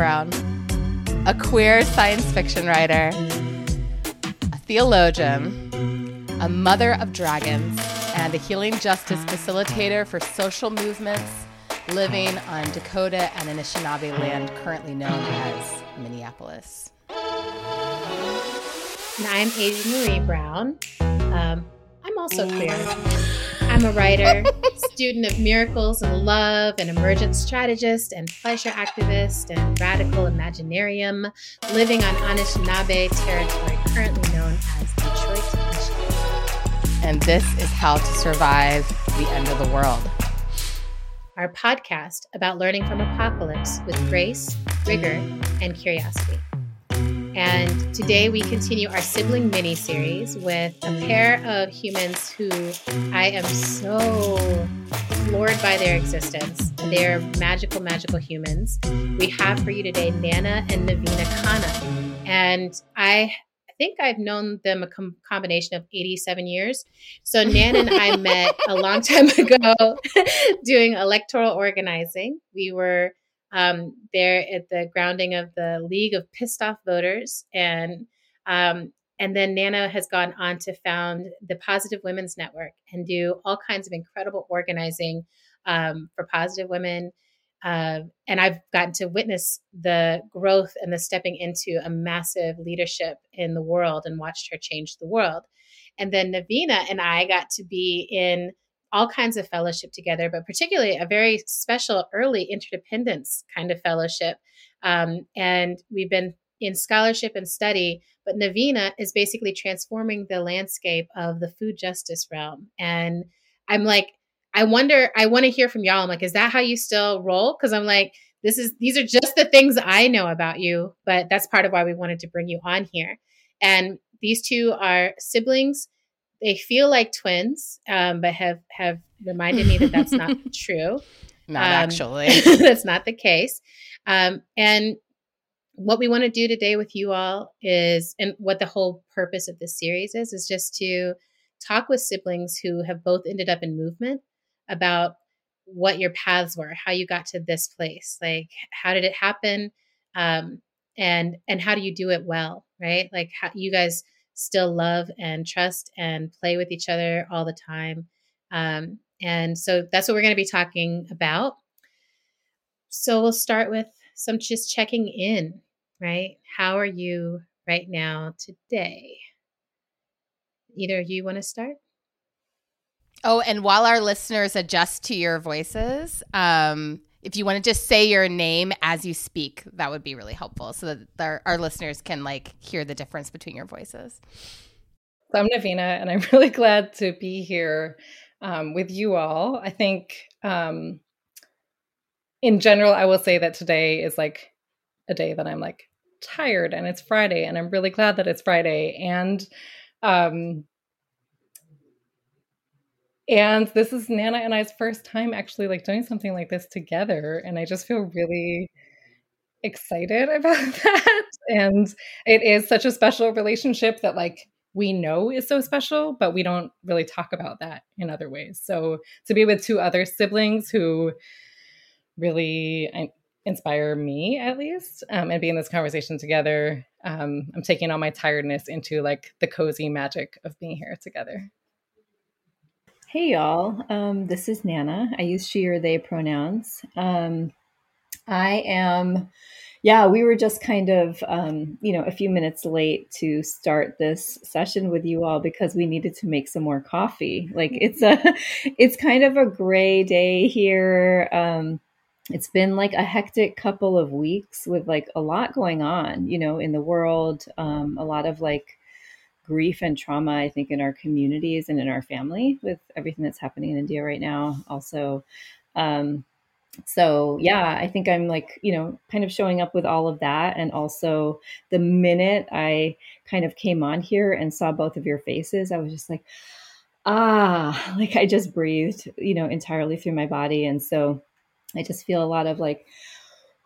Brown, a queer science fiction writer, a theologian, a mother of dragons, and a healing justice facilitator for social movements living on Dakota and Anishinaabe land currently known as Minneapolis. And I'm Adrienne Maree Brown. Um, I'm also queer. I'm a writer, student of miracles and love, an emergent strategist and pleasure activist and radical imaginarium, living on Anishinaabe territory currently known as Detroit, Michigan. And this is how to survive the end of the world. Our podcast about learning from apocalypse with grace, rigor, and curiosity. And today we continue our sibling mini series with a pair of humans who I am so floored by their existence. They're magical, magical humans. We have for you today Naina and Navina Khanna. And I think I've known them a com- combination of 87 years. So Nan and I met a long time ago doing electoral organizing. We were um, there at the grounding of the League of Pissed Off Voters, and um, and then Naina has gone on to found the Positive Women's Network and do all kinds of incredible organizing um, for positive women. Uh, and I've gotten to witness the growth and the stepping into a massive leadership in the world and watched her change the world. And then Navina and I got to be in all kinds of fellowship together, but particularly a very special early interdependence kind of fellowship. Um, and we've been in scholarship and study, but Navina is basically transforming the landscape of the food justice realm. And I'm like, I wonder, I want to hear from y'all. I'm like, is that how you still roll? Because I'm like, this is these are just the things I know about you, but that's part of why we wanted to bring you on here. And these two are siblings they feel like twins, um, but have have reminded me that that's not true. Not um, actually. that's not the case. Um, and what we want to do today with you all is, and what the whole purpose of this series is, is just to talk with siblings who have both ended up in movement about what your paths were, how you got to this place, like how did it happen, um, and and how do you do it well, right? Like how you guys still love and trust and play with each other all the time. Um, and so that's what we're going to be talking about. So we'll start with some just checking in, right? How are you right now today? Either you want to start? Oh, and while our listeners adjust to your voices, um, if you want to just say your name as you speak, that would be really helpful so that our, our listeners can like hear the difference between your voices. So I'm Navina, and I'm really glad to be here um, with you all. I think, um, in general, I will say that today is like a day that I'm like tired, and it's Friday, and I'm really glad that it's Friday. And um, and this is Naina and I's first time actually like doing something like this together. And I just feel really excited about that. And it is such a special relationship that like we know is so special, but we don't really talk about that in other ways. So to be with two other siblings who really inspire me at least um, and be in this conversation together um, i'm taking all my tiredness into like the cozy magic of being here together Hey, y'all. Um, this is Naina. I use she or they pronouns. Um, I am, yeah, we were just kind of, um, you know, a few minutes late to start this session with you all because we needed to make some more coffee. Like it's a, it's kind of a gray day here. Um, it's been like a hectic couple of weeks with like a lot going on, you know, in the world. Um, a lot of like, grief and trauma, I think, in our communities and in our family with everything that's happening in India right now. Also, um, so yeah, I think I'm like, you know, kind of showing up with all of that. And also, the minute I kind of came on here and saw both of your faces, I was just like, ah, like I just breathed, you know, entirely through my body. And so I just feel a lot of like,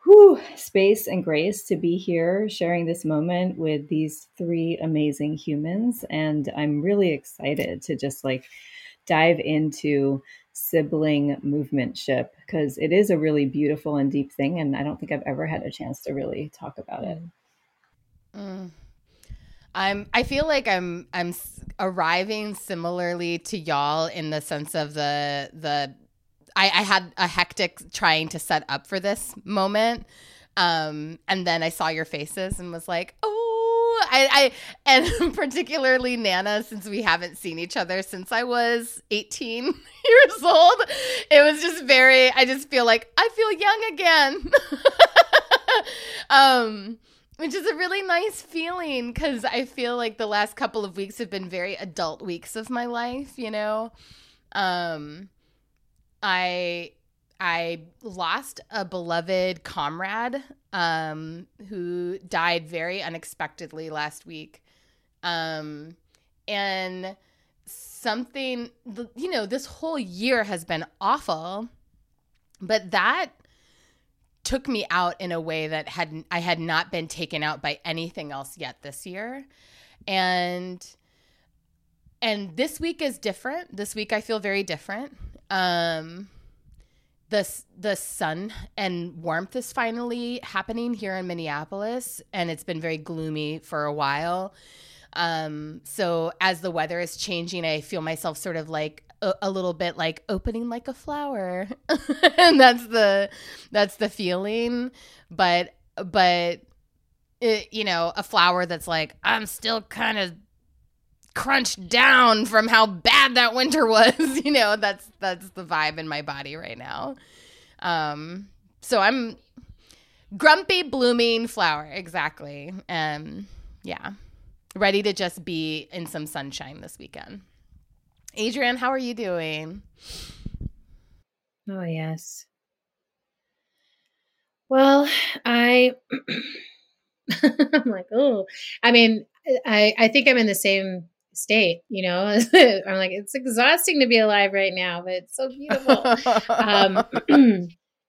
whew, space and grace to be here sharing this moment with these three amazing humans. And I'm really excited to just like dive into sibling movement ship because it is a really beautiful and deep thing. And I don't think I've ever had a chance to really talk about it. Mm. I'm I feel like I'm I'm arriving similarly to y'all in the sense of the the I, I had a hectic trying to set up for this moment. Um, and then I saw your faces and was like, oh, I, I, and particularly Naina, since we haven't seen each other since I was 18 years old, it was just very, I just feel like I feel young again. um, which is a really nice feeling because I feel like the last couple of weeks have been very adult weeks of my life, you know? Um, I I lost a beloved comrade um, who died very unexpectedly last week. Um, and something, you know, this whole year has been awful, but that took me out in a way that had I had not been taken out by anything else yet this year. And and this week is different. This week I feel very different. Um, the the sun and warmth is finally happening here in Minneapolis, and it's been very gloomy for a while. Um, so as the weather is changing, I feel myself sort of like a, little bit like opening like a flower, and that's the that's the feeling. But but it, you know, a flower that's like I'm still kind of crunched down from how bad that winter was. you know, that's that's the vibe in my body right now. Um, so I'm grumpy blooming flower exactly. Um, yeah, ready to just be in some sunshine this weekend. Adrienne, how are you doing? Oh yes. Well, I I'm like, oh, I mean, I I think I'm in the same state you know? I'm like it's exhausting to be alive right now but it's so beautiful. Um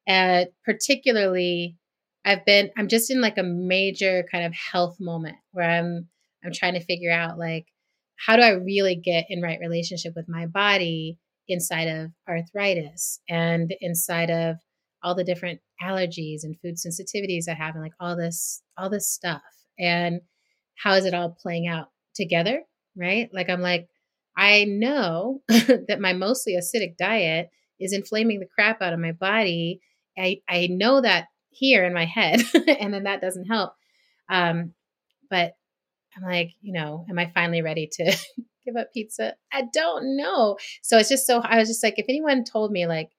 and particularly i've been i'm just in like a major kind of health moment where i'm i'm trying to figure out like how do i really get in right relationship with my body inside of arthritis and inside of all the different allergies and food sensitivities i have and like all this all this stuff? And how is it all playing out together right? Like I'm like, I know that my mostly acidic diet is inflaming the crap out of my body. I, I know that here in my head, and then that doesn't help. Um, but I'm like, you know, am I finally ready to give up pizza? I don't know. So it's just so, I was just like, if anyone told me like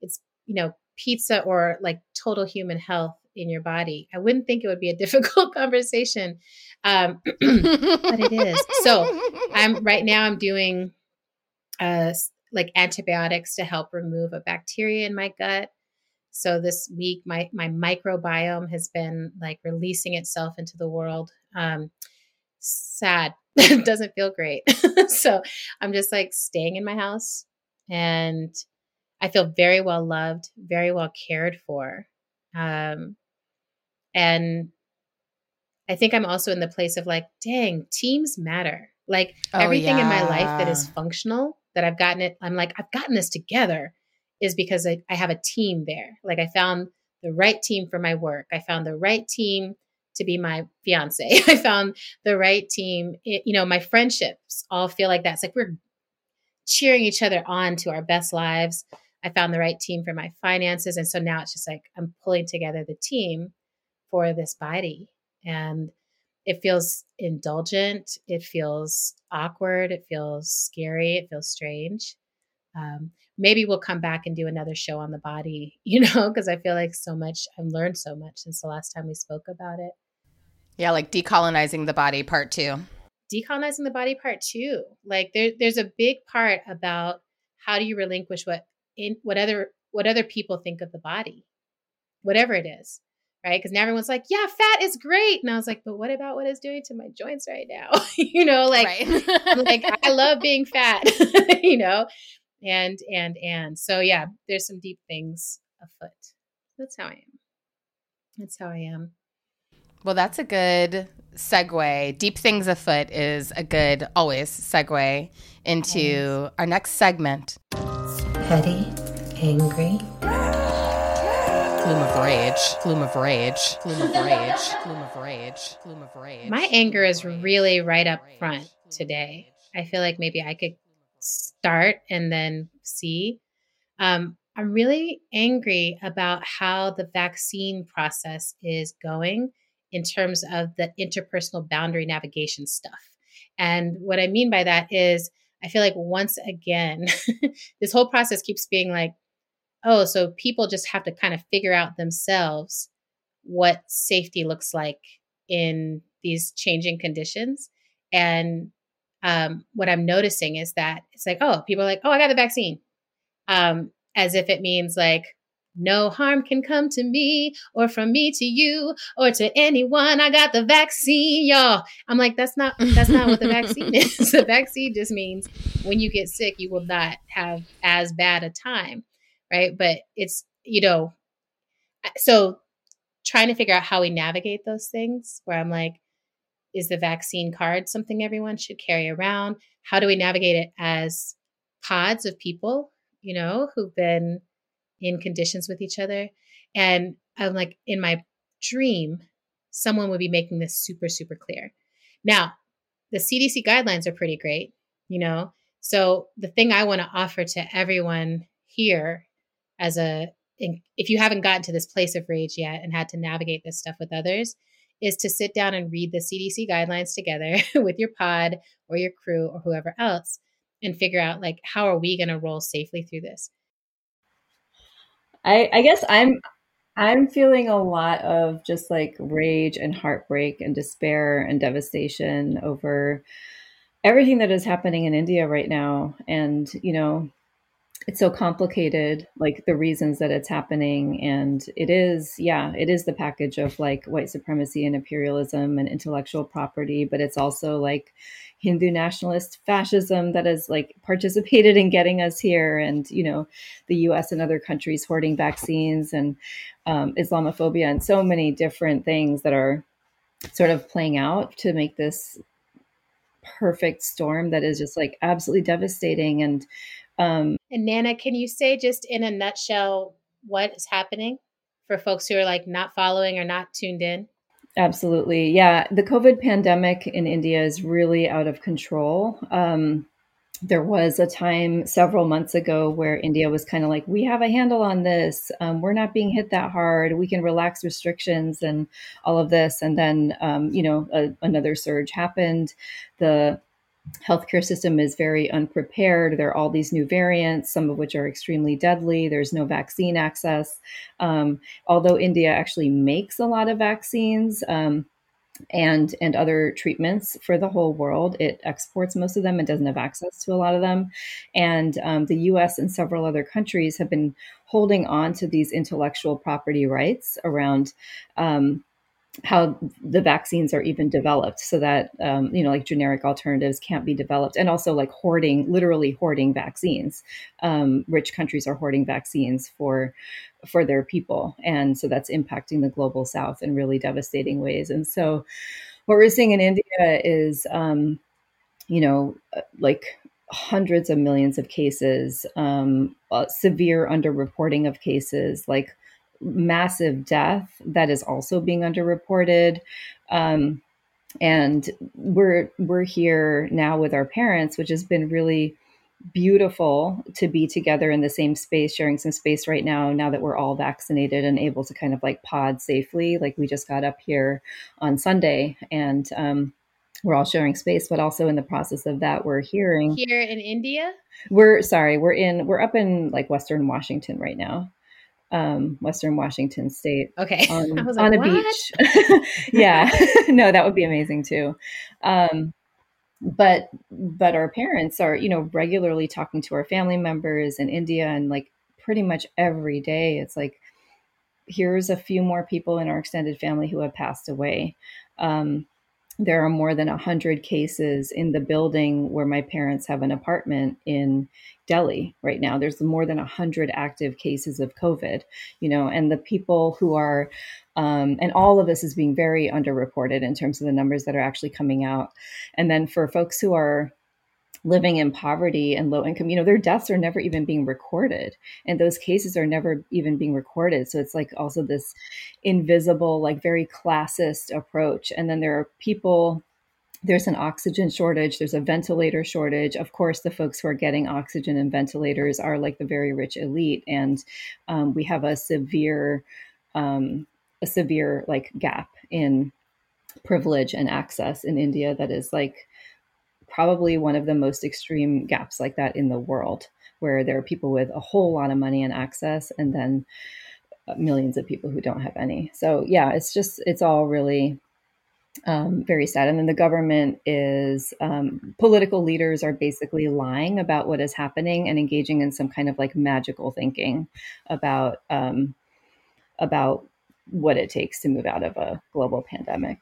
it's, you know, pizza or like total human health in your body, I wouldn't think it would be a difficult conversation. Um, but it is. So I'm right now I'm doing uh, like antibiotics to help remove a bacteria in my gut. So this week my my microbiome has been like releasing itself into the world. Um, sad. it doesn't feel great. so I'm just like staying in my house and I feel very well loved, very well cared for. Um, and I think I'm also in the place of like, dang, teams matter. Like oh, everything yeah. in my life that is functional, that I've gotten it, I'm like, I've gotten this together is because I, I have a team there. Like I found the right team for my work. I found the right team to be my fiance. I found the right team. It, you know, my friendships all feel like that. It's like we're cheering each other on to our best lives. I found the right team for my finances. And so now it's just like I'm pulling together the team for this body. And it feels indulgent it feels awkward it feels scary it feels strange. Um, maybe we'll come back and do another show on the body you know because i feel like so much i've learned so much since the last time we spoke about it. Yeah like decolonizing the body part two. Decolonizing the body part two. Like there, there's a big part about how do you relinquish what in what other what other people think of the body whatever it is right? Because now everyone's like, yeah, fat is great. And I was like, but what about what it's doing to my joints right now? you know, like, right. like I love being fat, you know, and, and, and so, yeah, there's some deep things afoot. That's how I am. That's how I am. Well, that's a good segue. Deep things afoot is a good, always segue into our next segment. petty, angry. Flume of rage, flume of rage, flume of rage, flume of rage, flume of rage. My anger is really right up front today. I feel like maybe I could start and then see. Um, I'm really angry about how the vaccine process is going in terms of the interpersonal boundary navigation stuff. And what I mean by that is, I feel like once again, this whole process keeps being like, oh, so people just have to kind of figure out themselves what safety looks like in these changing conditions. And um, what I'm noticing is that it's like, oh, people are like, oh, I got the vaccine. Um, as if it means like, no harm can come to me or from me to you or to anyone. I got the vaccine, y'all. I'm like, that's not that's not what the vaccine is. the vaccine just means when you get sick, you will not have as bad a time, right? But it's you know, so trying to figure out how we navigate those things. Where I'm like, is the vaccine card something everyone should carry around? How do we navigate it as pods of people, you know, who've been in conditions with each other. And I'm like, in my dream, someone would be making this super, super clear. Now, the CDC guidelines are pretty great, you know. So the thing I want to offer to everyone here as a if you haven't gotten to this place of rage yet and had to navigate this stuff with others, is to sit down and read the CDC guidelines together with your pod or your crew or whoever else and figure out like how are we going to roll safely through this I, I guess I'm I'm feeling a lot of just like rage and heartbreak and despair and devastation over everything that is happening in India right now. And, you know, it's so complicated, like the reasons that it's happening. And it is, yeah, it is the package of like white supremacy and imperialism and intellectual property, but it's also like Hindu nationalist fascism that has like participated in getting us here, and you know, the U.S. and other countries hoarding vaccines and um, Islamophobia and so many different things that are sort of playing out to make this perfect storm that is just like absolutely devastating and um and naina can you say just in a nutshell what is happening for folks who are like not following or not tuned in Absolutely. Yeah. The COVID pandemic in India is really out of control. Um, there was a time several months ago where India was kind of like, we have a handle on this. Um, we're not being hit that hard. We can relax restrictions and all of this. And then, um, you know, a, another surge happened. The healthcare system is very unprepared. There are all these new variants, some of which are extremely deadly. There's no vaccine access. Um, although India actually makes a lot of vaccines. Um, and and other treatments for the whole world. It exports most of them and doesn't have access to a lot of them. And um, the U.S. and several other countries have been holding on to these intellectual property rights around um, how the vaccines are even developed so that um, you know like generic alternatives can't be developed and also like hoarding literally hoarding vaccines um, rich countries are hoarding vaccines for for their people. And so that's impacting the global south in really devastating ways. And so what we're seeing in india is um, you know uh, like hundreds of millions of cases um, uh, severe underreporting of cases like massive death that is also being underreported. Um, and we're we're here now with our parents, which has been really beautiful to be together in the same space, sharing some space right now. Now that we're all vaccinated and able to kind of like pod safely, like we just got up here on Sunday, and um, we're all sharing space, but also in the process of that, we're hearing here in India. We're sorry, we're in we're up in like Western Washington right now um, Western Washington State. Okay, on, like, on a what? beach. yeah, no, that would be amazing too. Um, but but our parents are you know regularly talking to our family members in India and like pretty much every day it's like here's a few more people in our extended family who have passed away. Um, there are more than 100 cases in the building where my parents have an apartment in Delhi right now. There's more than 100 active cases of COVID, you know, and the people who are, um, and all of this is being very underreported in terms of the numbers that are actually coming out. And then for folks who are living in poverty and low income, you know, their deaths are never even being recorded. And those cases are never even being recorded. So it's like also this invisible, like very classist approach. And then there are people there's an oxygen shortage there's a ventilator shortage of course the folks who are getting oxygen and ventilators are like the very rich elite and um, we have a severe um, a severe like gap in privilege and access in india that is like probably one of the most extreme gaps like that in the world where there are people with a whole lot of money and access and then uh, millions of people who don't have any so yeah it's just it's all really um, very sad. And then the government is um, political leaders are basically lying about what is happening and engaging in some kind of like magical thinking about um, about what it takes to move out of a global pandemic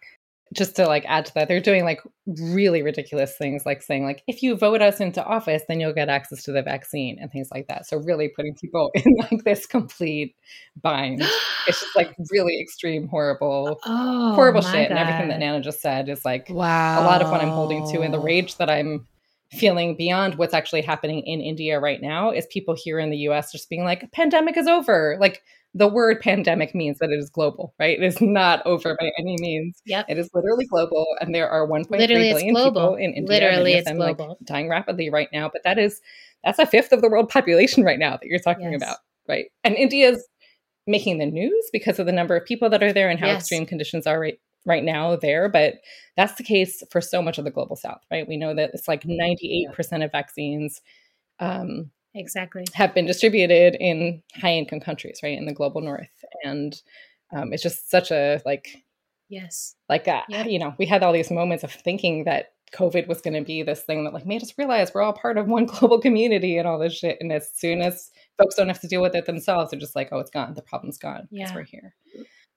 just to like add to that, they're doing like really ridiculous things, like saying like if you vote us into office, then you'll get access to the vaccine and things like that. So really putting people in like this complete bind. it's just like really extreme, horrible, oh, horrible shit. God. And everything that Naina just said is like wow. a lot of what I'm holding to, and the rage that I'm feeling beyond what's actually happening in India right now is people here in the US just being like, pandemic is over. Like the word pandemic means that it is global, right? It is not over by any means. Yep. It is literally global. And there are 1.3 billion people in India. Literally, it's them, global. Like, dying rapidly right now. But that is, that's a fifth of the world population right now that you're talking yes. about, right? And India's making the news because of the number of people that are there and how yes. extreme conditions are right right now there but that's the case for so much of the global south right we know that it's like 98% yeah. of vaccines um, exactly have been distributed in high income countries right in the global north and um, it's just such a like yes like uh, yep. you know we had all these moments of thinking that covid was going to be this thing that like made us realize we're all part of one global community and all this shit and as soon as folks don't have to deal with it themselves they're just like oh it's gone the problem's gone because yeah. we're here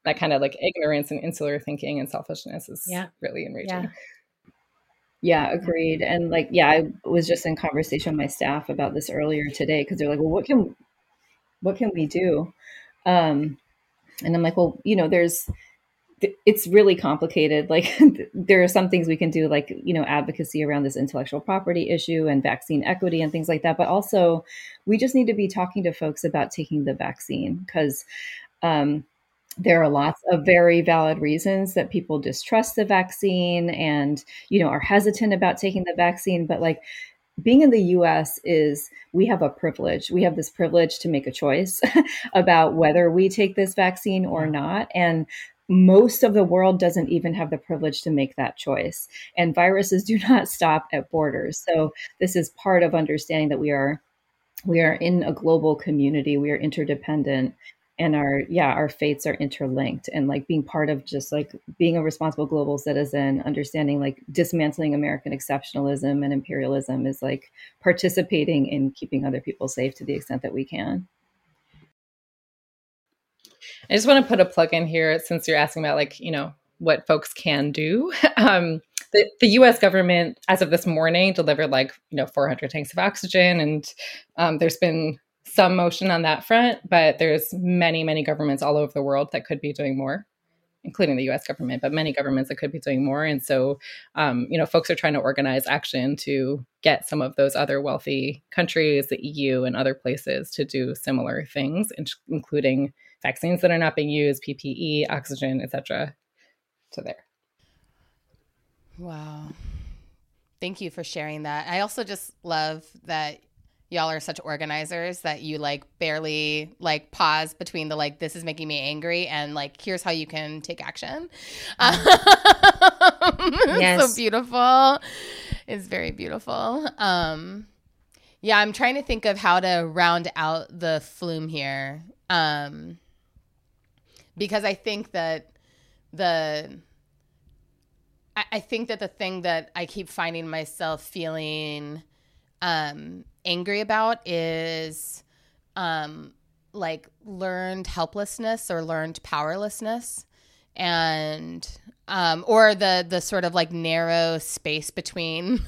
that kind of like ignorance and insular thinking and selfishness is yeah. really enraging yeah. Yeah, agreed. And like, yeah, I was just in conversation with my staff about this earlier today because they're like, well, what can what can we do? Um, and I'm like, well, you know, there's it's really complicated. Like there are some things we can do, like you know, advocacy around this intellectual property issue and vaccine equity and things like that. But also, we just need to be talking to folks about taking the vaccine because um, there are lots of very valid reasons that people distrust the vaccine and you know are hesitant about taking the vaccine but like being in the US is we have a privilege. We have this privilege to make a choice about whether we take this vaccine or not. And most of the world doesn't even have the privilege to make that choice. And viruses do not stop at borders. So this is part of understanding that we are we are in a global community. We are interdependent and our yeah our fates are interlinked and like being part of just like being a responsible global citizen understanding like dismantling american exceptionalism and imperialism is like participating in keeping other people safe to the extent that we can. I just want to put a plug in here since you're asking about like you know what folks can do. Um, the, the us government as of this morning delivered like you know 400 tanks of oxygen and um, there's been some motion on that front, but there's many, many governments all over the world that could be doing more, including the U.S. government, but many governments that could be doing more. And so, um, you know, folks are trying to organize action to get some of those other wealthy countries, the EU, and other places to do similar things, including vaccines that are not being used, PPE, oxygen, etc. To there. Wow. Thank you for sharing that. I also just love that y'all are such organizers that you like barely like pause between the like this is making me angry and like here's how you can take action mm-hmm. yes. so beautiful it's very beautiful um yeah i'm trying to think of how to round out the flume here um because i think that the I, I think that the thing that i keep finding myself feeling um angry about is um, like learned helplessness or learned powerlessness. And um, or the the sort of like narrow space between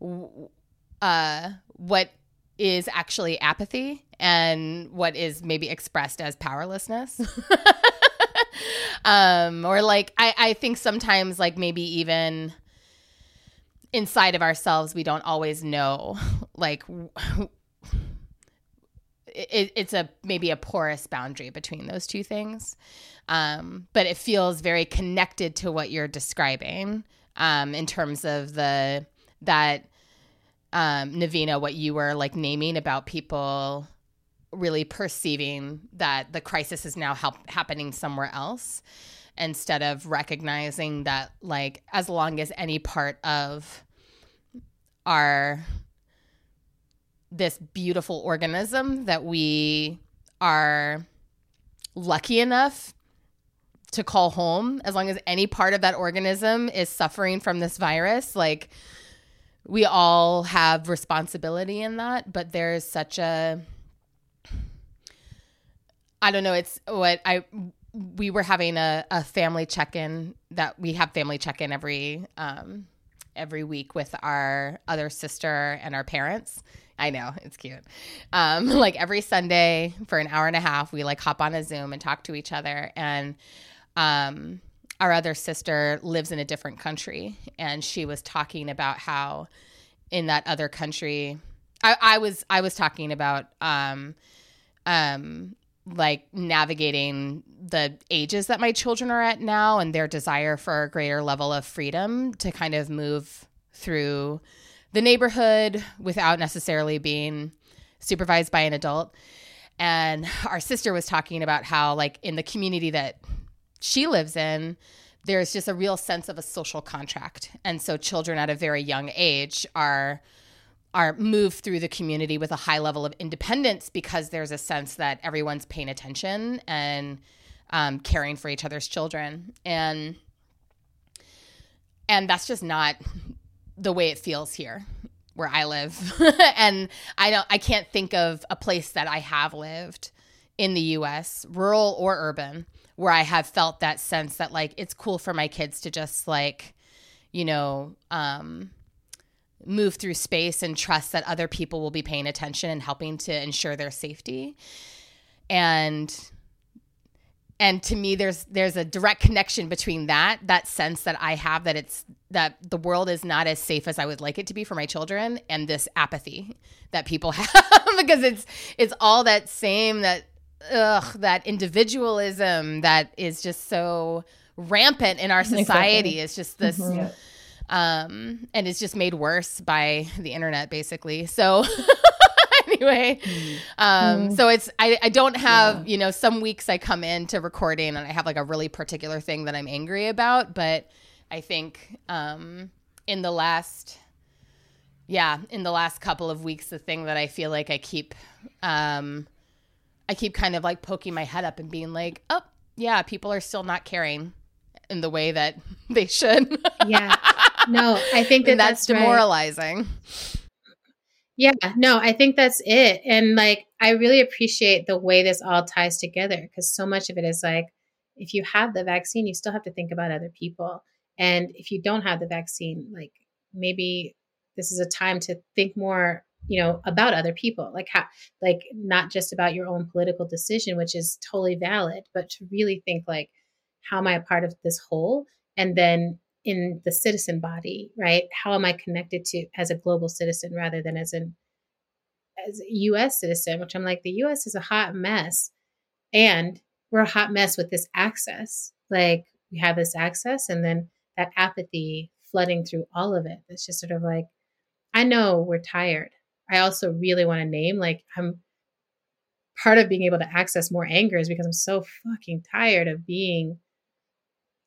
uh, what is actually apathy and what is maybe expressed as powerlessness. Um, or like I, I think sometimes like maybe even inside of ourselves we don't always know like it, it's a maybe a porous boundary between those two things. Um, but it feels very connected to what you're describing um, in terms of the that um, Navina, what you were like naming about people really perceiving that the crisis is now help- happening somewhere else instead of recognizing that like as long as any part of our this beautiful organism that we are lucky enough to call home as long as any part of that organism is suffering from this virus like we all have responsibility in that. But there's such a i don't know it's what i we were having a, a family check-in that we have family check-in every um every week with our other sister and our parents I know it's cute. Um, like every Sunday for an hour and a half, we like hop on a Zoom and talk to each other. And um, our other sister lives in a different country, and she was talking about how in that other country, I, I was I was talking about um, um, like navigating the ages that my children are at now and their desire for a greater level of freedom to kind of move through the neighborhood without necessarily being supervised by an adult. And our sister was talking about how, like, in the community that she lives in, there's just a real sense of a social contract. And so children at a very young age are are moved through the community with a high level of independence because there's a sense that everyone's paying attention and um, caring for each other's children and and that's just not the way it feels here where I live. and I don't I can't think of a place that I have lived in the US, rural or urban, where I have felt that sense that like it's cool for my kids to just like, you know, um move through space and trust that other people will be paying attention and helping to ensure their safety. And and to me there's there's a direct connection between that that sense that i have that it's that the world is not as safe as i would like it to be for my children and this apathy that people have because it's it's all that same that ugh that individualism that is just so rampant in our society exactly. it's just this mm-hmm. Um and it's just made worse by the internet basically so anyway. Um, mm. So it's I, I don't have yeah. you know some weeks I come in to recording and I have like a really particular thing that I'm angry about, but I think um, in the last yeah in the last couple of weeks the thing that I feel like I keep um, I keep kind of like poking my head up and being like oh yeah people are still not caring in the way that they should. yeah. No, I think that that's, that's demoralizing. Right. Yeah, no, I think that's it. And like, I really appreciate the way this all ties together because so much of it is like, if you have the vaccine, you still have to think about other people. And if you don't have the vaccine, like maybe this is a time to think more, you know, about other people, like how, like not just about your own political decision, which is totally valid, but to really think like, how am I a part of this whole? And then in the citizen body, right? How am I connected to as a global citizen rather than as an as a US citizen, which I'm like, the US is a hot mess. And we're a hot mess with this access. Like we have this access and then that apathy flooding through all of it. It's just sort of like, I know we're tired. I also really want to name, like, I'm part of being able to access more anger is because I'm so fucking tired of being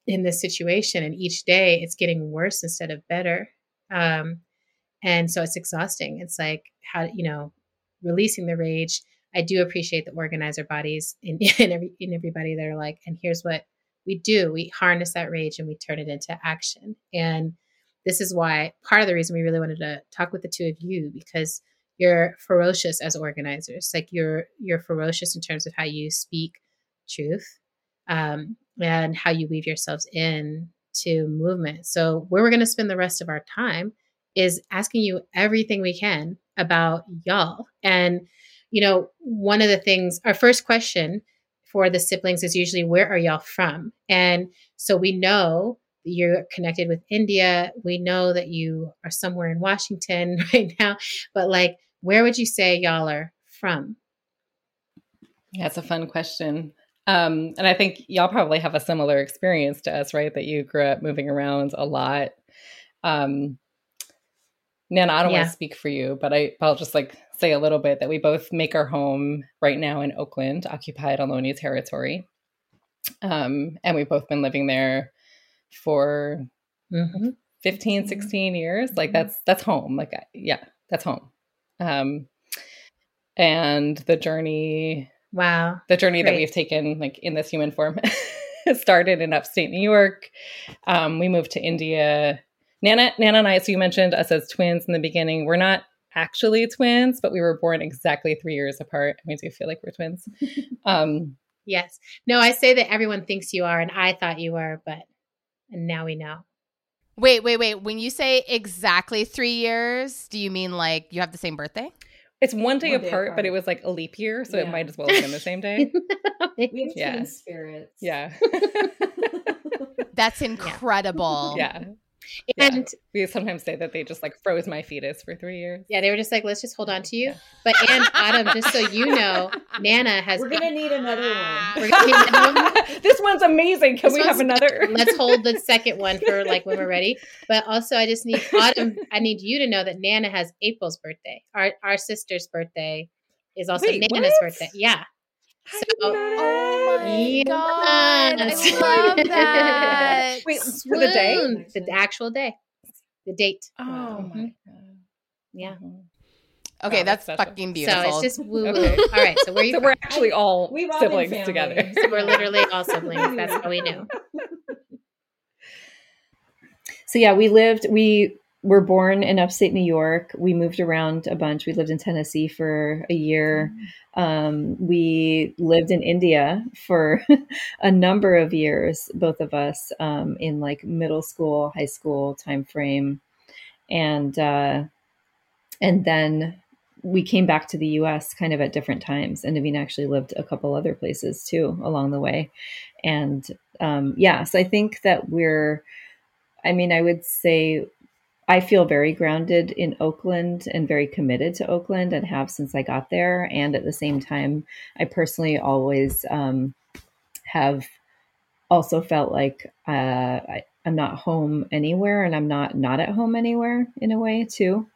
in this situation and each day it's getting worse instead of better. Um, and so it's exhausting. It's like how you know releasing the rage. I do appreciate the organizer bodies in, in, every, in everybody that are like and here's what we do. We harness that rage and we turn it into action. And this is why part of the reason we really wanted to talk with the two of you because you're ferocious as organizers. Like you're you're ferocious in terms of how you speak truth. Um, and how you weave yourselves in to movement. So, where we're going to spend the rest of our time is asking you everything we can about y'all. And, you know, one of the things, our first question for the siblings is usually, where are y'all from? And so we know you're connected with India. We know that you are somewhere in Washington right now, but like, where would you say y'all are from? That's a fun question. Um, and I think y'all probably have a similar experience to us, right? That you grew up moving around a lot. Um, Naina, I don't yeah. want to speak for you, but I, I'll just like say a little bit that we both make our home right now in Oakland, occupied Ohlone territory. Um, and we've both been living there for mm-hmm. 15, 16 years. Like mm-hmm. that's, that's home. Like, yeah, that's home. Um, and the journey, wow, the journey Great. that we've taken like in this human form started in upstate New York. Um, we moved to India Naina, Naina and I, so you mentioned us as twins in the beginning. We're not actually twins, but we were born exactly three years apart. We do feel like we're twins. Um, yes. No, I say that everyone thinks you are, and I thought you were, but and now we know. Wait, wait, wait. When you say exactly three years, do you mean like you have the same birthday? It's one day, one day apart, apart, but it was like a leap year, so yeah. it might as well have been the same day. we have yeah. spirits. Yeah. That's incredible. Yeah. And yeah. we sometimes say that they just like froze my fetus for three years. Yeah, they were just like, let's just hold on to you. But and Autumn, just so you know, Naina has. We're gonna need another one. Ah. Another one. this one's amazing. Can this we have another? let's hold the second one for like when we're ready. But also, I just need Autumn. I need you to know that Naina has April's birthday. Our our sister's birthday is also Wait, Naina's what? birthday. Yeah. So, oh my god, I love that. Wait, for the day, the actual day, the date. Oh mm-hmm. my god. Yeah. Mm-hmm. Okay, that's, that's fucking beautiful. So it's just woo woo. Okay. All right, so we so we're actually all we siblings together. So we're literally all siblings. That's how we knew. So yeah, we lived. We were born in upstate New York. We moved around a bunch. We lived in Tennessee for a year. Um, we lived in India for a number of years, both of us, um, in like middle school, high school time frame, and uh, and then we came back to the U.S. kind of at different times. And Naveen actually lived a couple other places too along the way, and um, yeah, so I think that we're. I mean, I would say I feel very grounded in Oakland and very committed to Oakland and have since I got there. And at the same time, I personally always um, have also felt like uh, I, am not home anywhere and I'm not not at home anywhere in a way too.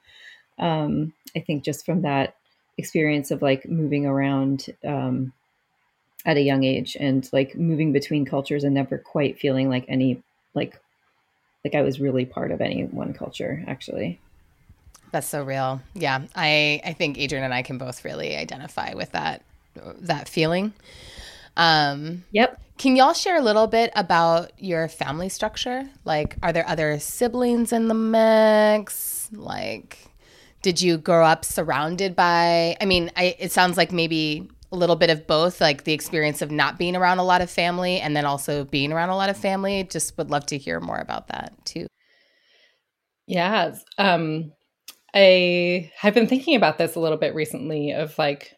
Um, I think just from that experience of like moving around um, at a young age and like moving between cultures and never quite feeling like any like like I was really part of any one culture actually. That's so real. Yeah. I I think Adrienne and I can both really identify with that that feeling. Um Yep. Can y'all share a little bit about your family structure? Like are there other siblings in the mix? Like did you grow up surrounded by I mean, I it sounds like maybe a little bit of both, like the experience of not being around a lot of family and then also being around a lot of family. Just would love to hear more about that too. Yeah. Um, I have been thinking about this a little bit recently of like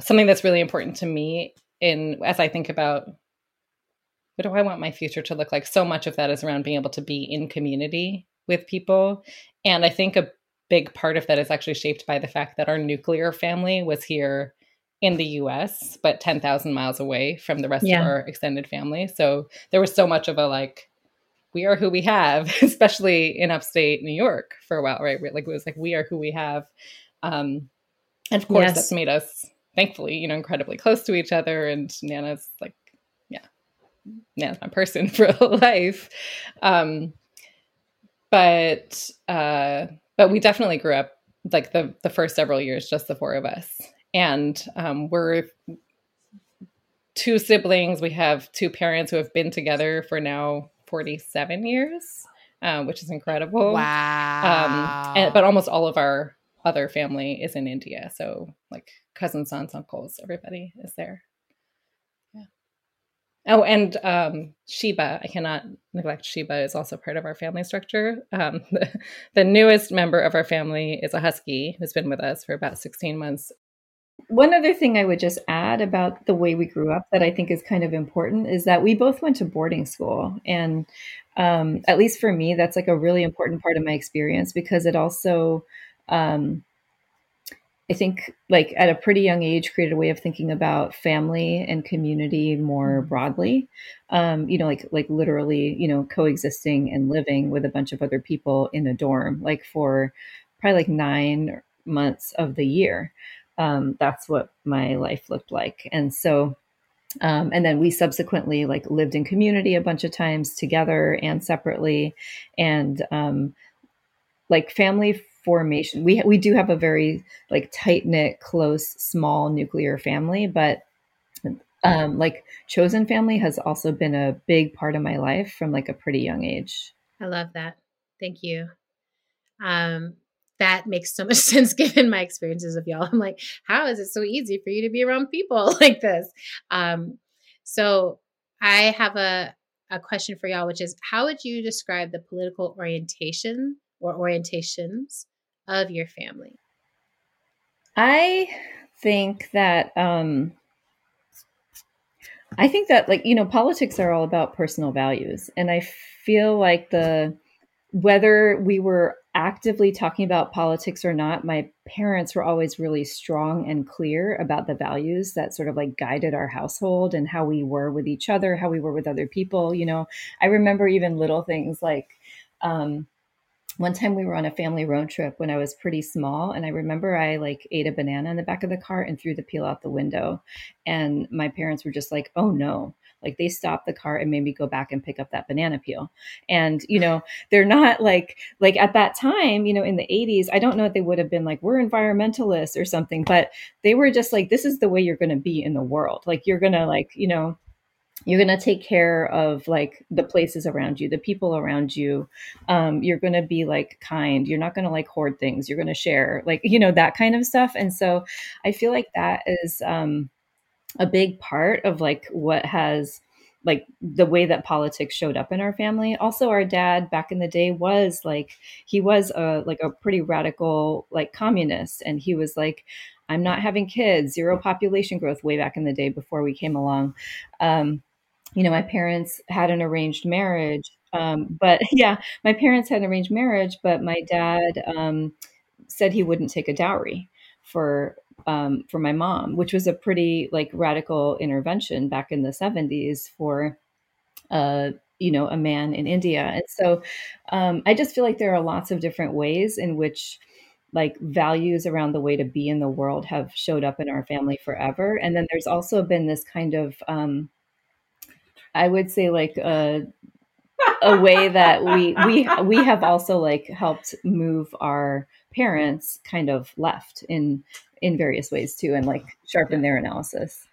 something that's really important to me in as I think about what do I want my future to look like? So much of that is around being able to be in community with people. And I think a big part of that is actually shaped by the fact that our nuclear family was here in the US, but 10,000 miles away from the rest yeah. of our extended family. So there was so much of a like, we are who we have, especially in upstate New York for a while, right? Like it was like, we are who we have. Um, and of course, yes. that's made us, thankfully, you know, incredibly close to each other. And Naina's like, yeah, Naina's my person for life. Um, but, uh, but we definitely grew up like the the first several years just the four of us and um, we're two siblings. We have two parents who have been together for now 47 years, uh, which is incredible. Wow. Um, and, but almost all of our other family is in India. So, like cousins, aunts, uncles, everybody is there. Yeah. Oh, and um, Sheba, I cannot neglect Sheba, is also part of our family structure. Um, the, the newest member of our family is a husky who's been with us for about 16 months one other thing I would just add about the way we grew up that I think is kind of important is that we both went to boarding school. And um, at least for me, that's like a really important part of my experience because it also, um, I think, like at a pretty young age, created a way of thinking about family and community more mm-hmm. broadly. Um, you know, like like literally, you know, coexisting and living with a bunch of other people in a dorm, like for probably like nine months of the year um, that's what my life looked like. And so, um, and then we subsequently like lived in community a bunch of times together and separately, and um, like family formation. We we do have a very like tight knit, close, small nuclear family, but um, like chosen family has also been a big part of my life from like a pretty young age. I love that. Thank you. Um, that makes so much sense given my experiences of y'all. I'm like, how is it so easy for you to be around people like this? Um, so I have a, a question for y'all, which is how would you describe the political orientation or orientations of your family? I think that um, I think that like you know politics are all about personal values, and I feel like the whether we were actively talking about politics or not, my parents were always really strong and clear about the values that sort of like guided our household and how we were with each other, how we were with other people. You know, I remember even little things like, um, one time we were on a family road trip when I was pretty small, and I remember I like ate a banana in the back of the car and threw the peel out the window. And my parents were just like, oh no. Like they stopped the car and made me go back and pick up that banana peel. And, you know, they're not like, like at that time, you know, in the 80s, I don't know if they would have been like, we're environmentalists or something, but they were just like, this is the way you're going to be in the world. Like you're going to like, you know, you're going to take care of like the places around you the people around you um, you're going to be like kind you're not going to like hoard things you're going to share like you know that kind of stuff and so i feel like that is um, a big part of like what has like the way that politics showed up in our family. Also our dad back in the day was like he was a like a pretty radical like communist. And he was like i'm not having kids. Zero population growth way back in the day before we came along. Um, you know, my parents had an arranged marriage. Um, but yeah, my parents had an arranged marriage, but my dad um, said he wouldn't take a dowry for um, for my mom, which was a pretty like radical intervention back in the seventies for uh, you know a man in India. And so um, I just feel like there are lots of different ways in which like values around the way to be in the world have showed up in our family forever. And then there's also been this kind of um, I would say like a a way that we we we have also like helped move our parents kind of left in in various ways too and like sharpen their analysis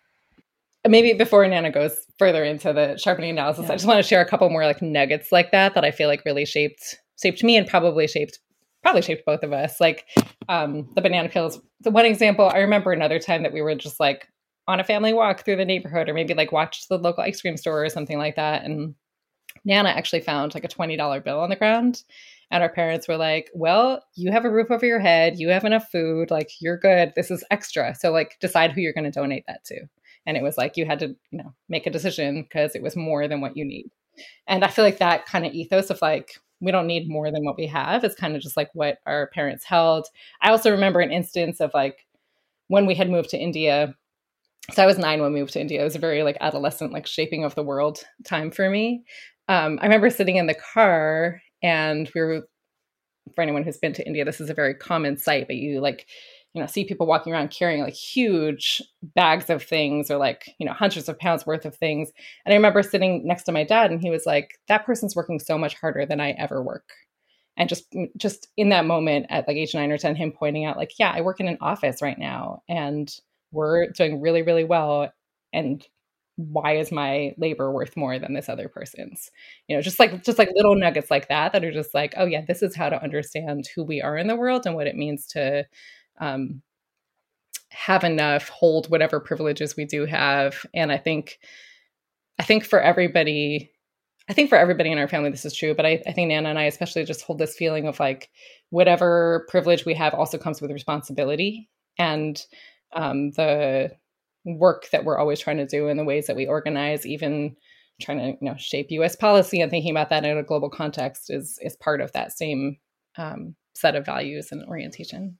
maybe before naina goes further into the sharpening analysis yeah. i just want to share a couple more like nuggets like that that i feel like really shaped shaped me and probably shaped probably shaped both of us like um the banana peels the one example i remember another time that we were just like on a family walk through the neighborhood or maybe like watched the local ice cream store or something like that. And Naina actually found like a $20 bill on the ground. And our parents were like, well, you have a roof over your head. You have enough food. Like, you're good. This is extra. So, like, decide who you're going to donate that to. And it was like you had to, you know, make a decision because it was more than what you need. And I feel like that kind of ethos of like, we don't need more than what we have is kind of just like what our parents held. I also remember an instance of like when we had moved to India, so I was nine when we moved to India. It was a very like adolescent, like shaping of the world time for me. Um, I remember sitting in the car and we were, for anyone who's been to India, this is a very common sight, but you like, you know, see people walking around carrying like huge bags of things or like, you know, hundreds of pounds worth of things. And I remember sitting next to my dad and he was like, that person's working so much harder than I ever work. And just, mm, just in that moment at like age nine or 10, him pointing out like, yeah, I work in an office right now. And we're doing really, really well. And why is my labor worth more than this other person's? You know, just like just like little nuggets like that that are just like, oh yeah, this is how to understand who we are in the world and what it means to um, have enough, hold whatever privileges we do have. And I think, I think for everybody, I think for everybody in our family, this is true. But I, I think Naina and I especially just hold this feeling of like whatever privilege we have also comes with responsibility. And um, the work that we're always trying to do and the ways that we organize, even trying to you know shape U.S. policy and thinking about that in a global context is is part of that same um, set of values and orientation.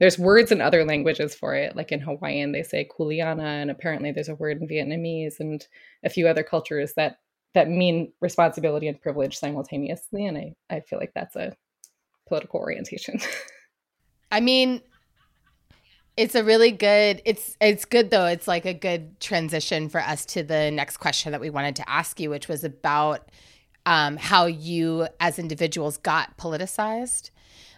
There's words in other languages for it, like in Hawaiian they say kuleana, and apparently there's a word in Vietnamese and a few other cultures that that mean responsibility and privilege simultaneously. And I, I feel like that's a political orientation. I mean, it's a really good it's it's good though. It's like a good transition for us to the next question that we wanted to ask you, which was about um, how you as individuals got politicized.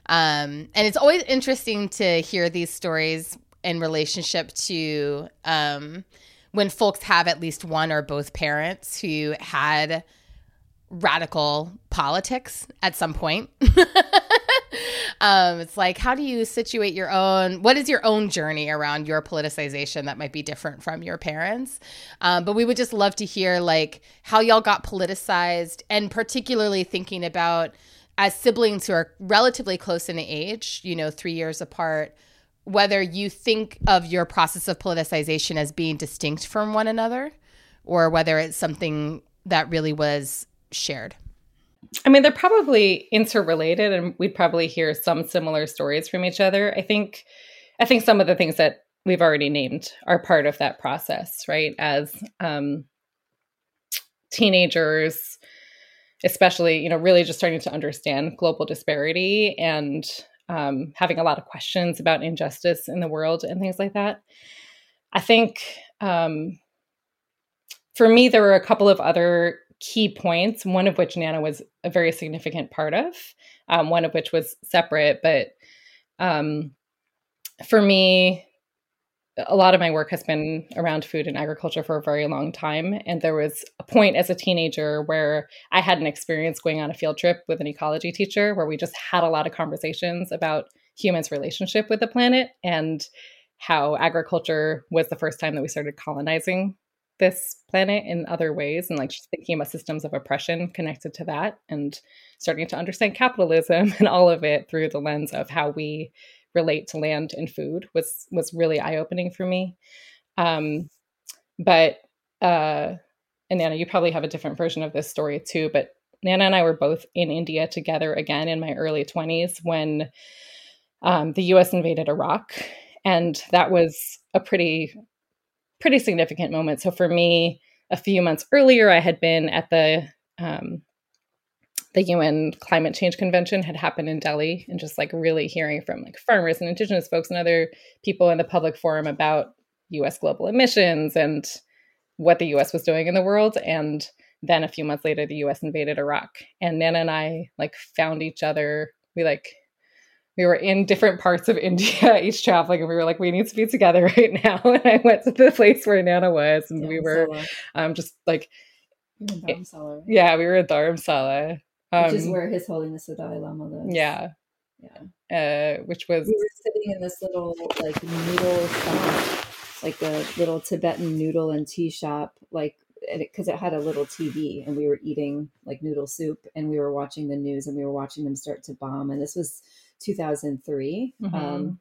Um, and it's always interesting to hear these stories in relationship to um, when folks have at least one or both parents who had radical politics at some point. um, it's like, how do you situate your own? What is your own journey around your politicization that might be different from your parents? Um, but we would just love to hear like how y'all got politicized, and particularly thinking about as siblings who are relatively close in age, you know, three years apart. Whether you think of your process of politicization as being distinct from one another, or whether it's something that really was shared. I mean, they're probably interrelated, and we'd probably hear some similar stories from each other. I think, I think some of the things that we've already named are part of that process, right? As um, teenagers, especially, you know, really just starting to understand global disparity and um, having a lot of questions about injustice in the world and things like that. I think um, for me, there were a couple of other key points, one of which Nana was a very significant part of, um, one of which was separate. But um, for me, a lot of my work has been around food and agriculture for a very long time. And there was a point as a teenager where I had an experience going on a field trip with an ecology teacher where we just had a lot of conversations about humans' relationship with the planet and how agriculture was the first time that we started colonizing this planet in other ways and like she's thinking about systems of oppression connected to that and starting to understand capitalism and all of it through the lens of how we relate to land and food was was really eye-opening for me. Um but uh and naina you probably have a different version of this story too but naina and i were both in india together again in my early 20s when um, the us invaded iraq. And that was a pretty pretty significant moment. So for me, a few months earlier, I had been at the um, the UN climate change convention had happened in Delhi, and just like really hearing from like farmers and indigenous folks and other people in the public forum about U.S. global emissions and what the U.S. was doing in the world. And then a few months later, the U.S. invaded Iraq, and Naina and I like found each other. We like we were in different parts of India, each traveling, and we were like, we need to be together right now. And I went to the place where Naina was, and yeah, we were um, just like, yeah, we were at Dharamsala. Um, which is um, where His Holiness the Dalai Lama lives. Yeah. Yeah. Uh, which was. We were sitting in this little, like, noodle shop, like a little Tibetan noodle and tea shop, like, because it, it had a little TV, and we were eating, like, noodle soup, and we were watching the news, and we were watching them start to bomb. And this was 2003. Mm-hmm. Um,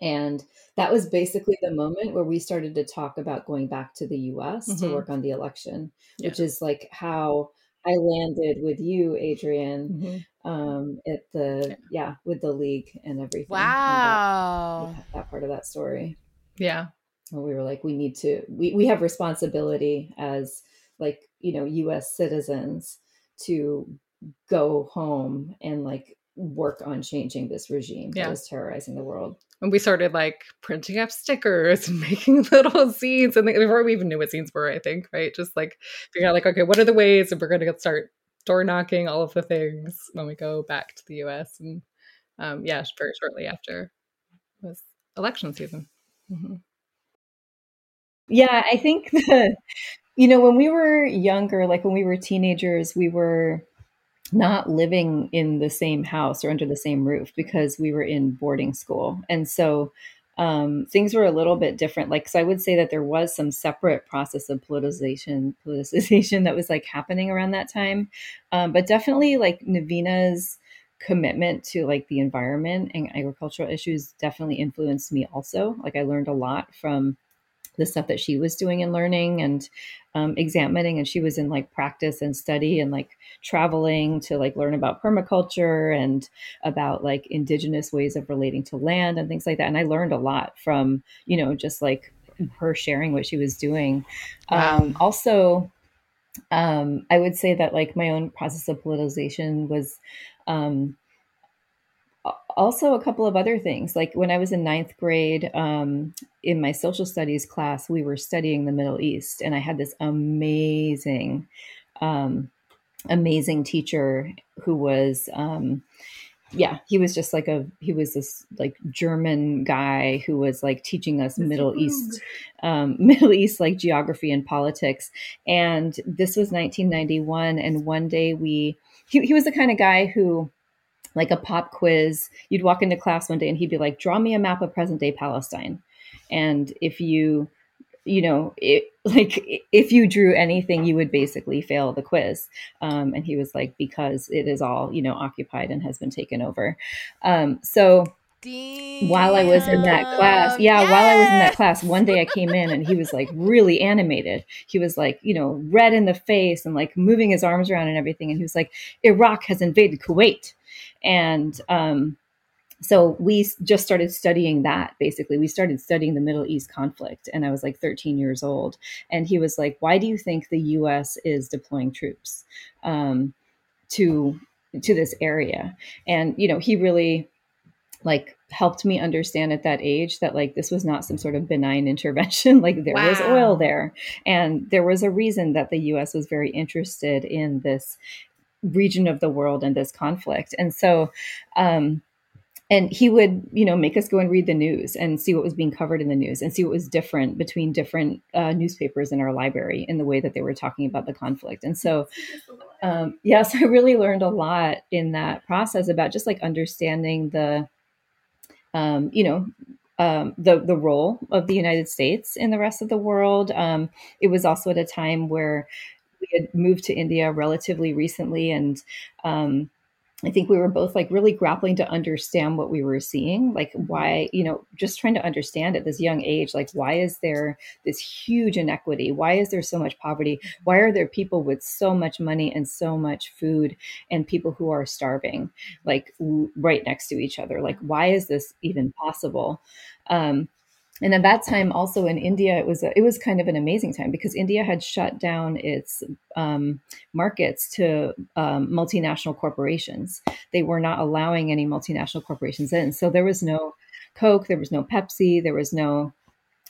and that was basically the moment where we started to talk about going back to the US mm-hmm. to work on the election, yeah. which is like how I landed with you, Adrienne, mm-hmm. um, at the, yeah, with the league and everything. Wow. And that, that, part of that story. Yeah. And we were like, we need to, we, we have responsibility as like, you know, US citizens to go home and like work on changing this regime yeah. that is terrorizing the world. And we started like printing up stickers and making little zines, and before we even knew what zines were, I think, right? Just like figuring out like, okay, what are the ways, and we're going to start door knocking, all of the things when we go back to the U.S. And um, yeah, very shortly after was election season. Mm-hmm. Yeah, I think the, you know, when we were younger, like when we were teenagers, we were not living in the same house or under the same roof because we were in boarding school. And so um, things were a little bit different. Like, so I would say that there was some separate process of politicization, politicization that was like happening around that time. Um, but definitely like Navina's commitment to like the environment and agricultural issues definitely influenced me also like i learned a lot from the stuff that she was doing and learning and um, examining and she was in like practice and study and like traveling to like learn about permaculture and about like indigenous ways of relating to land and things like that and i learned a lot from you know just like her sharing what she was doing wow. um, also um, i would say that like my own process of politicization was um, also a couple of other things. Like when i was in ninth grade um, in my social studies class we were studying the middle east and i had this amazing um, amazing teacher who was um, yeah he was just like a he was this like german guy who was like teaching us middle east um, middle east like geography and politics. And this was 1991 and one day we he, he was the kind of guy who like a pop quiz. You'd walk into class one day and he'd be like, draw me a map of present day Palestine. And if you, you know, it, like if you drew anything, you would basically fail the quiz. Um, and he was like, because it is all, you know, occupied and has been taken over. Um, so Damn. while I was in that class, yeah, yes. while I was in that class, one day I came in and he was like really animated. He was like, you know, red in the face and like moving his arms around and everything. And he was like, Iraq has invaded Kuwait. And um, so we just started studying that basically. We started studying the Middle East conflict, and I was like 13 years old. And he was like, Why do you think the US is deploying troops um, to? to this area and you know he really like helped me understand at that age that like this was not some sort of benign intervention like there wow. was oil there and there was a reason that the US was very interested in this region of the world and this conflict. And so, um, and he would, you know, make us go and read the news and see what was being covered in the news and see what was different between different uh, newspapers in our library in the way that they were talking about the conflict. And so, um, yes, I really learned a lot in that process about just like understanding the, um, you know, um, the the role of the United States in the rest of the world. Um, it was also at a time where we had moved to India relatively recently, and um, I think we were both like really grappling to understand what we were seeing, like why, you know, just trying to understand at this young age, like why is there this huge inequity? Why is there so much poverty? Why are there people with so much money and so much food and people who are starving, like right next to each other? Like, why is this even possible? Um, and at that time also in india it was a, it was kind of an amazing time because india had shut down its um, markets to um, multinational corporations. They were not allowing any multinational corporations in. So there was no coke there was no pepsi there was no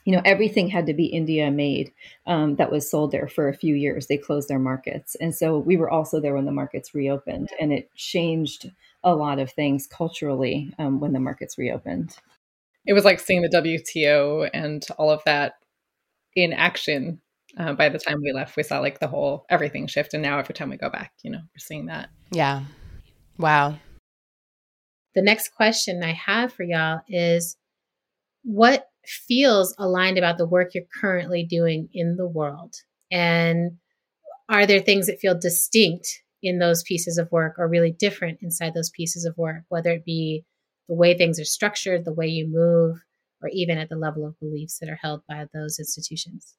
you know everything had to be india made um, that was sold there for a few years. They closed their markets. And so we were also there when the markets reopened. And it changed a lot of things culturally um, when the markets reopened it was like seeing the WTO and all of that in action. Uh, by the time we left, we saw like the whole everything shift, and now every time we go back, you know, we're seeing that. Yeah. Wow. The next question I have for y'all is what feels aligned about the work you're currently doing in the world? And are there things that feel distinct in those pieces of work or really different inside those pieces of work, whether it be the way things are structured, the way you move, or even at the level of beliefs that are held by those institutions?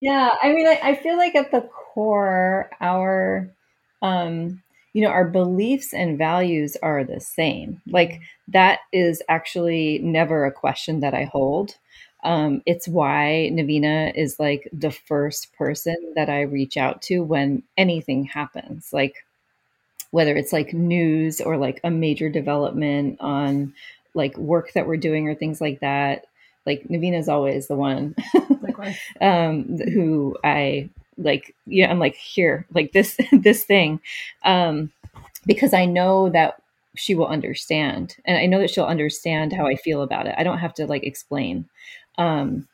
Yeah, I mean, I, I feel like at the core, our, um, you know, our beliefs and values are the same. Like that is actually never a question that I hold. Um, it's why Navina is like the first person that I reach out to when anything happens. Like whether it's like news or like a major development on like work that we're doing or things like that. Like Navina is always the one um, who I like. Yeah, I'm like here, like this this thing, um, because I know that she will understand, and I know that she'll understand how I feel about it. I don't have to like explain, um,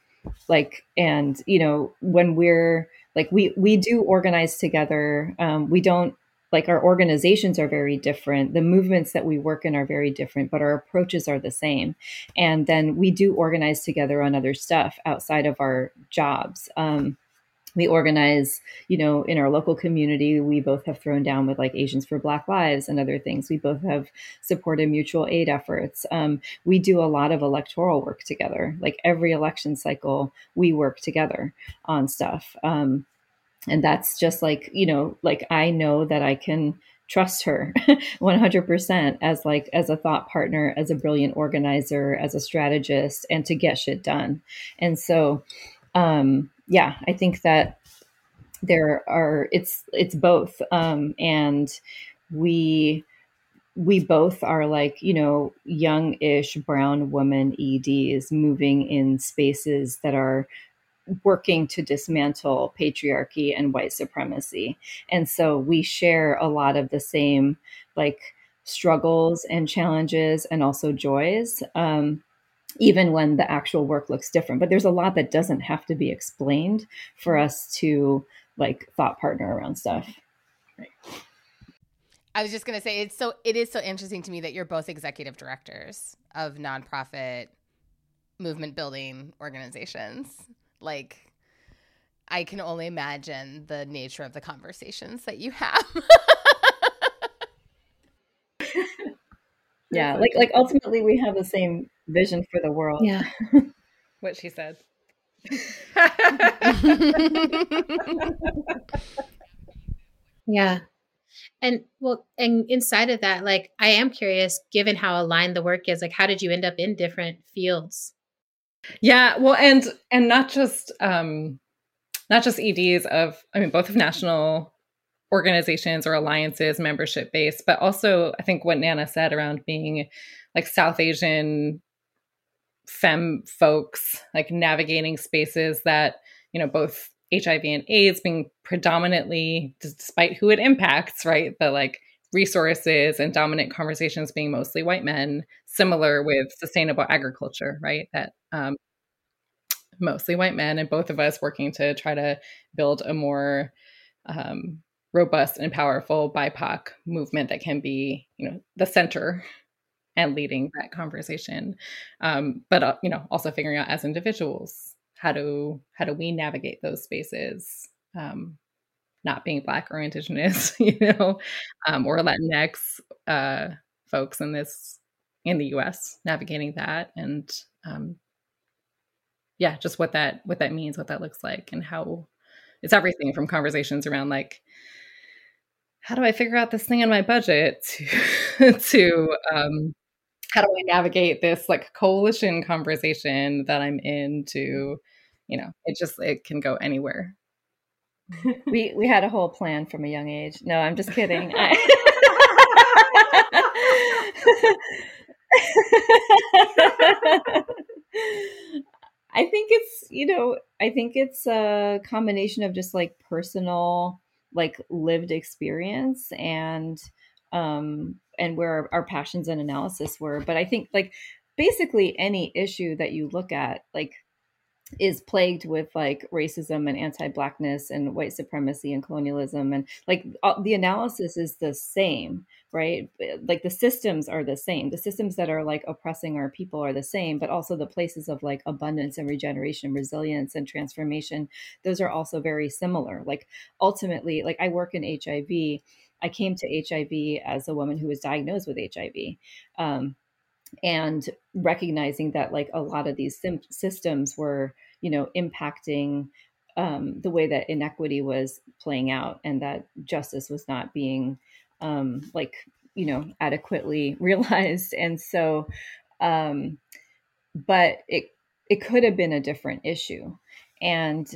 like, and you know when we're like we we do organize together. Um, we don't like our organizations are very different. The movements that we work in are very different but our approaches are the same. And then we do organize together on other stuff outside of our jobs. Um, we organize you know in our local community we both have thrown down with like asians for black lives and other things. We both have supported mutual aid efforts. Um, we do a lot of electoral work together. Like every election cycle we work together on stuff. Um, and that's just like you know like i know that i can trust her 100% as like as a thought partner as a brilliant organizer as a strategist and to get shit done. And so um yeah, I think that there are it's it's both, um, and we we both are like you know young-ish brown woman eds moving in spaces that are working to dismantle patriarchy and white supremacy and so we share a lot of the same like struggles and challenges and also joys um, even when the actual work looks different. But there's a lot that doesn't have to be explained for us to like thought partner around stuff. Right. I was just gonna say it's so it is so interesting to me that you're both executive directors of nonprofit movement building organizations. Like I can only imagine the nature of the conversations that you have. yeah, like like ultimately we have the same vision for the world. Yeah. what she said. yeah. And well, and inside of that, like I am curious, given how aligned the work is, like how did you end up in different fields? Yeah, well, and and not just um not just EDs of I mean both of national organizations or alliances membership based, but also I think what Naina said around being like South Asian fem folks like navigating spaces that you know both hiv and aids being predominantly despite who it impacts right the like resources and dominant conversations being mostly white men similar with sustainable agriculture right? That um, mostly white men and both of us working to try to build a more um, robust and powerful bipoc movement that can be you know the center and leading that conversation. Um, but uh, you know also figuring out as individuals how do how do we navigate those spaces um, not being black or indigenous you know um, or latinx uh, folks in this in the us navigating that and um, yeah just what that what that means what that looks like and how it's everything from conversations around like how do I figure out this thing in my budget to, to um, how do I navigate this like coalition conversation that I'm in to, you know, it just it can go anywhere. we we had a whole plan from a young age. No, I'm just kidding. I think it's, you know, I think it's a combination of just like personal like lived experience and um and where our passions and analysis were. But I think like basically any issue that you look at, like is plagued with like racism and anti-blackness and white supremacy and colonialism and like all, the analysis is the same right? Like the systems are the same. The systems that are like oppressing our people are the same but also the places of like abundance and regeneration resilience and transformation those are also very similar. Like ultimately like i work in hiv I came to HIV as a woman who was diagnosed with HIV. Um, and recognizing that like a lot of these sim- systems were, you know, impacting um, the way that inequity was playing out and that justice was not being um, like, you know, adequately realized. And so, um, but it, it could have been a different issue. And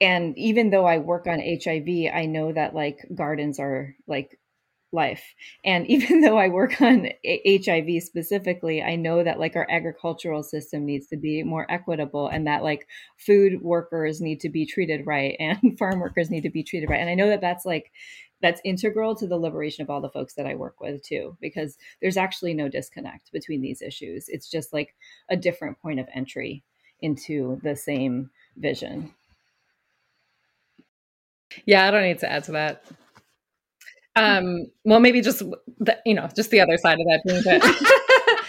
and even though I work on HIV, I know that like gardens are like life. And even though I work on HIV specifically, I know that like our agricultural system needs to be more equitable and that like food workers need to be treated right and farm workers need to be treated right. And I know that that's like that's integral to the liberation of all the folks that I work with too because there's actually no disconnect between these issues. It's just like a different point of entry into the same vision. Yeah, I don't need to add to that. Um, well, maybe just the, you know, just the other side of that being that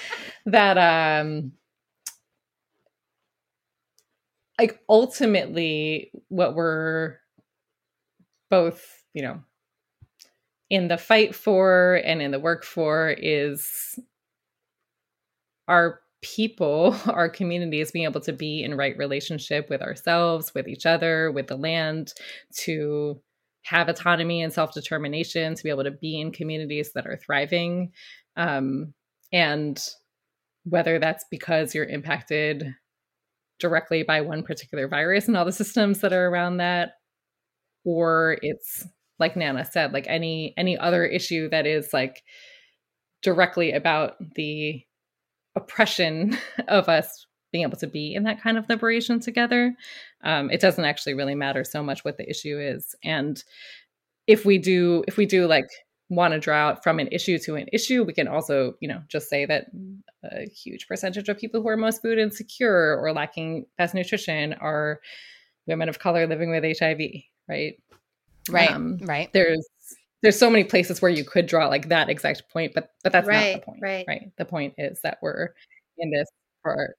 that um, like ultimately what we're both, you know, in the fight for and in the work for is our people, our communities being able to be in right relationship with ourselves, with each other, with the land, to have autonomy and self determination, to be able to be in communities that are thriving. Um, and whether that's because you're impacted directly by one particular virus and all the systems that are around that, or it's like Naina said, like any any other issue that is like directly about the oppression of us being able to be in that kind of liberation together. Um, it doesn't actually really matter so much what the issue is. And if we do, if we do like want to draw out from an issue to an issue, we can also, you know, just say that a huge percentage of people who are most food insecure or lacking best nutrition are women of color living with HIV, right? Right. Um, right. There's there's so many places where you could draw like that exact point, but but that's right, not the point. Right. Right. The point is that we're in this for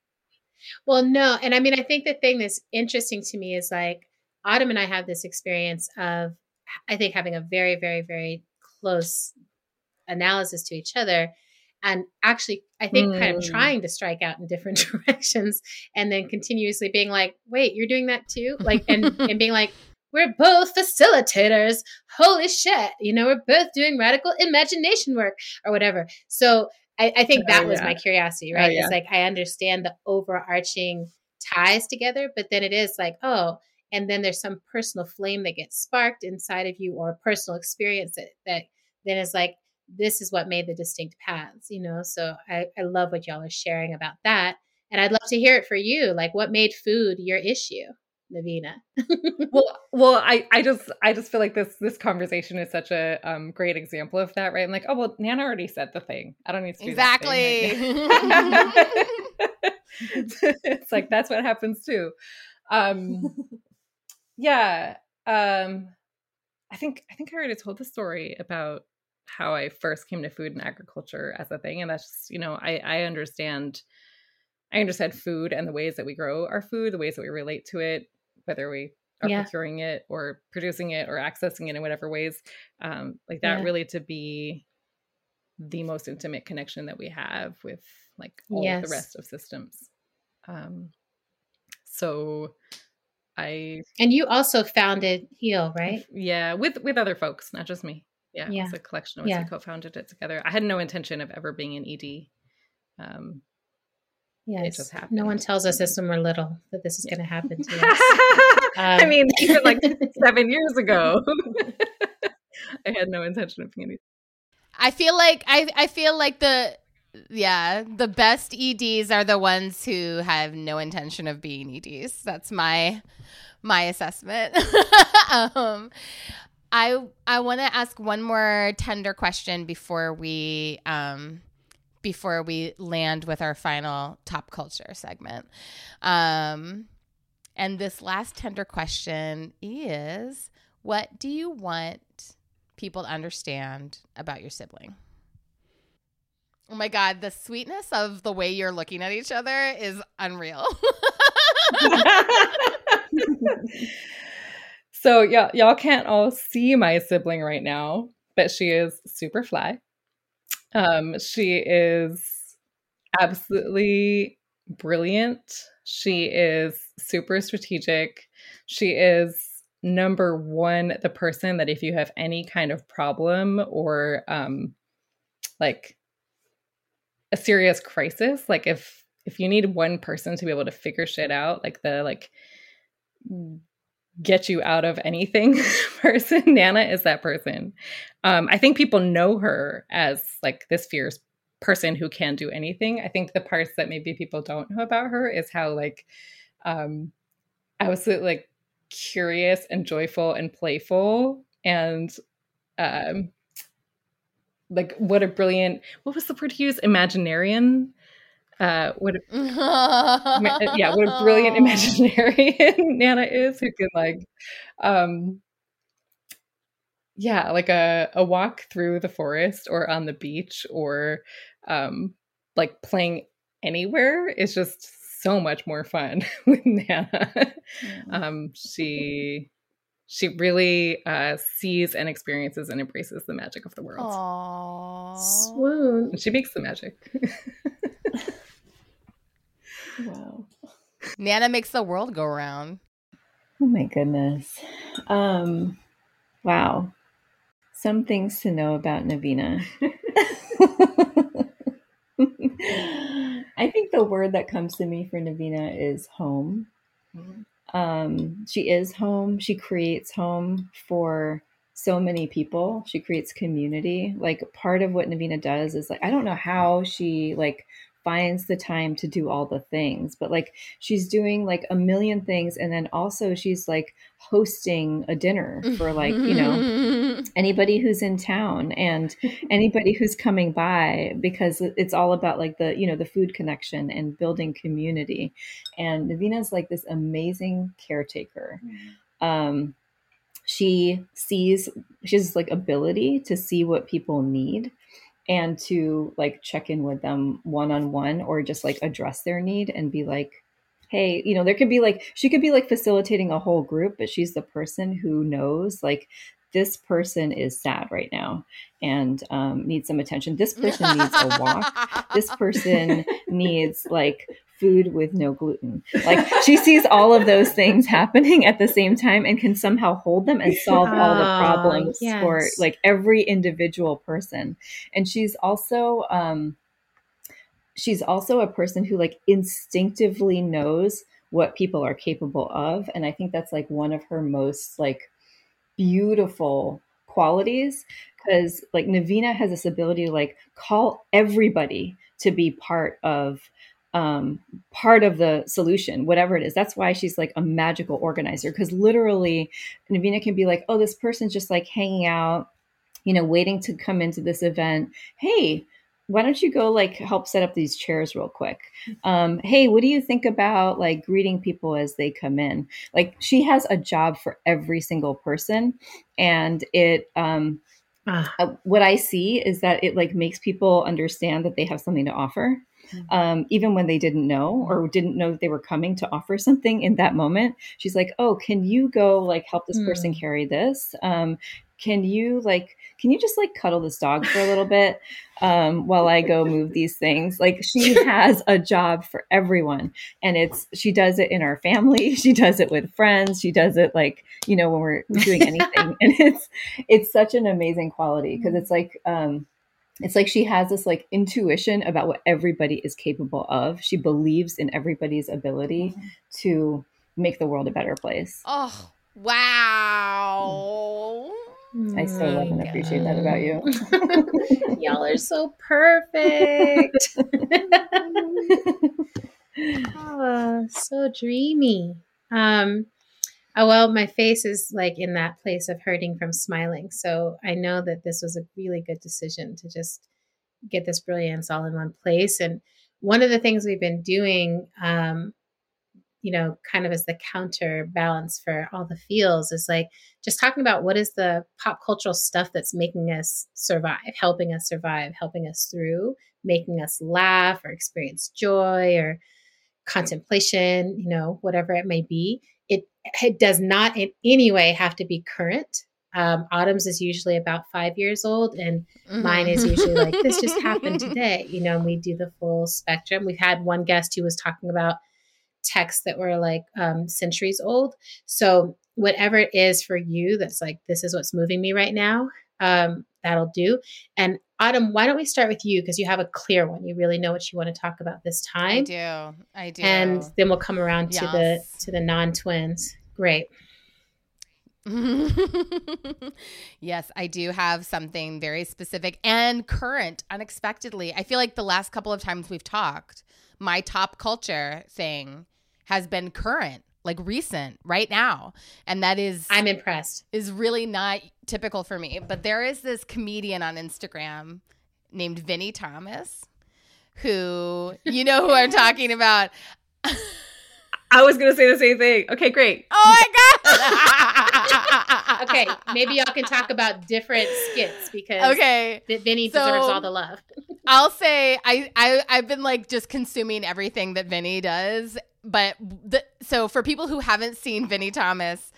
well, no, and I mean I think the thing that's interesting to me is like Autumn and I have this experience of I think having a very, very, very close analysis to each other and actually i think mm. kind of mm. trying to strike out in different directions and then continuously being like wait you're doing that too like and and being like we're both facilitators holy shit you know we're both doing radical imagination work or whatever so i, I think that oh, was my curiosity oh, right? Oh, yeah. it's like i understand the overarching ties together but then it is like oh and then there's some personal flame that gets sparked inside of you or a personal experience that, that then is like this is what made the distinct paths you know? So I, I love what y'all are sharing about that and i'd love to hear it for you like what made food your issue Navina. well, well, I, I just, I just feel like this, this conversation is such a um, great example of that, right? I'm like, oh well, Naina already said the thing. I don't need to do exactly. Right it's like that's what happens too. Um, yeah, um, I think I think I already told the story about how I first came to food and agriculture as a thing. And that's just, you know, I, I understand I understand food and the ways that we grow our food, the ways that we relate to it, whether we are yeah. procuring it or producing it or accessing it in whatever ways. Um, like that yeah. really to be the most intimate connection that we have with like all yes. the rest of systems. Um, so I and you also founded Heal, right? Yeah, with with other folks, not just me. Yeah, yeah. it's a collection of us yeah. who co-founded it together. I had no intention of ever being an ED. Um, yeah, it just happened. No one tells us this when we're little that this is yeah. going to happen to us. um, I mean, even like seven years ago, I had no intention of being. I feel like I I feel like the yeah the best EDs are the ones who have no intention of being EDs. That's my my assessment. um, I I want to ask one more tender question before we um before we land with our final top culture segment. Um and this last tender question is what do you want people to understand about your sibling? Oh my god, the sweetness of the way you're looking at each other is unreal. So y'all, y'all can't all see my sibling right now, but she is super fly. Um, she is absolutely brilliant. She is super strategic. She is number one, the person that if you have any kind of problem or um, like a serious crisis, like if if you need one person to be able to figure shit out, like the like get you out of anything person. Naina is that person. Um, I think people know her as like this fierce person who can do anything. I think the parts that maybe people don't know about her is how like um absolutely like curious and joyful and playful and um like what a brilliant what was the word to use imaginarian uh, what a, yeah, what a brilliant imaginarian Naina is who can like, um, yeah, like a, a walk through the forest or on the beach or um, like playing anywhere is just so much more fun with Naina. Um, she she really uh, sees and experiences and embraces the magic of the world. Aww. Swoon. She makes the magic. Wow. Naina makes the world go round. Oh my goodness. Um, wow. Some things to know about Navina. I think the word that comes to me for Navina is home. Um, she is home. She creates home for so many people. She creates community. Like part of what Navina does is like I don't know how she like finds the time to do all the things. But like she's doing like a million things and then also she's like hosting a dinner for like you know anybody who's in town and anybody who's coming by because it's all about like the you know the food connection and building community. And Navina's like this amazing caretaker. Um she sees she has like ability to see what people need and to like check in with them one on one or just like address their need and be like hey you know there could be like she could be like facilitating a whole group but she's the person who knows like this person is sad right now and um, needs some attention. This person needs a walk. This person needs like food with no gluten. Like she sees all of those things happening at the same time and can somehow hold them and solve all the Oh, problems yes. for like every individual person. And she's also um she's also a person who like instinctively knows what people are capable of and I think that's like one of her most like beautiful qualities because like Navina has this ability to like call everybody to be part of um part of the solution whatever it is. That's why she's like a magical organizer because literally Navina can be like oh this person's just like hanging out you know waiting to come into this event. Hey why don't you go like help set up these chairs real quick? Um hey what do you think about like greeting people as they come in? Like she has a job for every single person and it um Ah, uh, what I see is that it like makes people understand that they have something to offer, um, even when they didn't know or didn't know that they were coming to offer something in that moment. She's like, "Oh, can you go like help this person carry this? Um, can you like can you just like cuddle this dog for a little bit um, while I go move these things? Like she has a job for everyone, and it's she does it in our family. She does it with friends. She does it like you know when we're doing anything, and it's it's such an amazing quality because it's like um it's like she has this like intuition about what everybody is capable of she believes in everybody's ability to make the world a better place Oh, wow. i so love and appreciate that about you Y'all are so perfect. oh, so dreamy. Um, oh well, my face is like in that place of hurting from smiling. So I know that this was a really good decision to just get this brilliance all in one place. And one of the things we've been doing, um, you know, kind of as the counterbalance for all the feels is like just talking about what is the pop cultural stuff that's making us survive, helping us survive, helping us through, making us laugh or experience joy or contemplation, you know, whatever it may be. It, does not in any way have to be current. Um, Autumn's is usually about five years old, and mine is usually like, this just happened today, you know, and we do the full spectrum. We've had one guest who was talking about texts that were like um, centuries old. So, whatever it is for you that's like, this is what's moving me right now, um, that'll do. And Autumn, why don't we start with you because you have a clear one. You really know what you want to talk about this time. I do. I do. And then we'll come around to the to the non-twins. Great. yes, I do have something very specific and current unexpectedly. I feel like the last couple of times we've talked, my top culture thing has been current, like recent, right now. And that is I'm impressed. is really not typical for me. But there is this comedian on Instagram named Vinny Thomas who you know who I'm talking about. I was gonna say the same thing. Okay, great. Oh my god! okay, maybe y'all can talk about different skits because okay, Vinny so, deserves all the love. I'll say I, I I've been like just consuming everything that Vinny does, but the, so for people who haven't seen Vinny Thomas,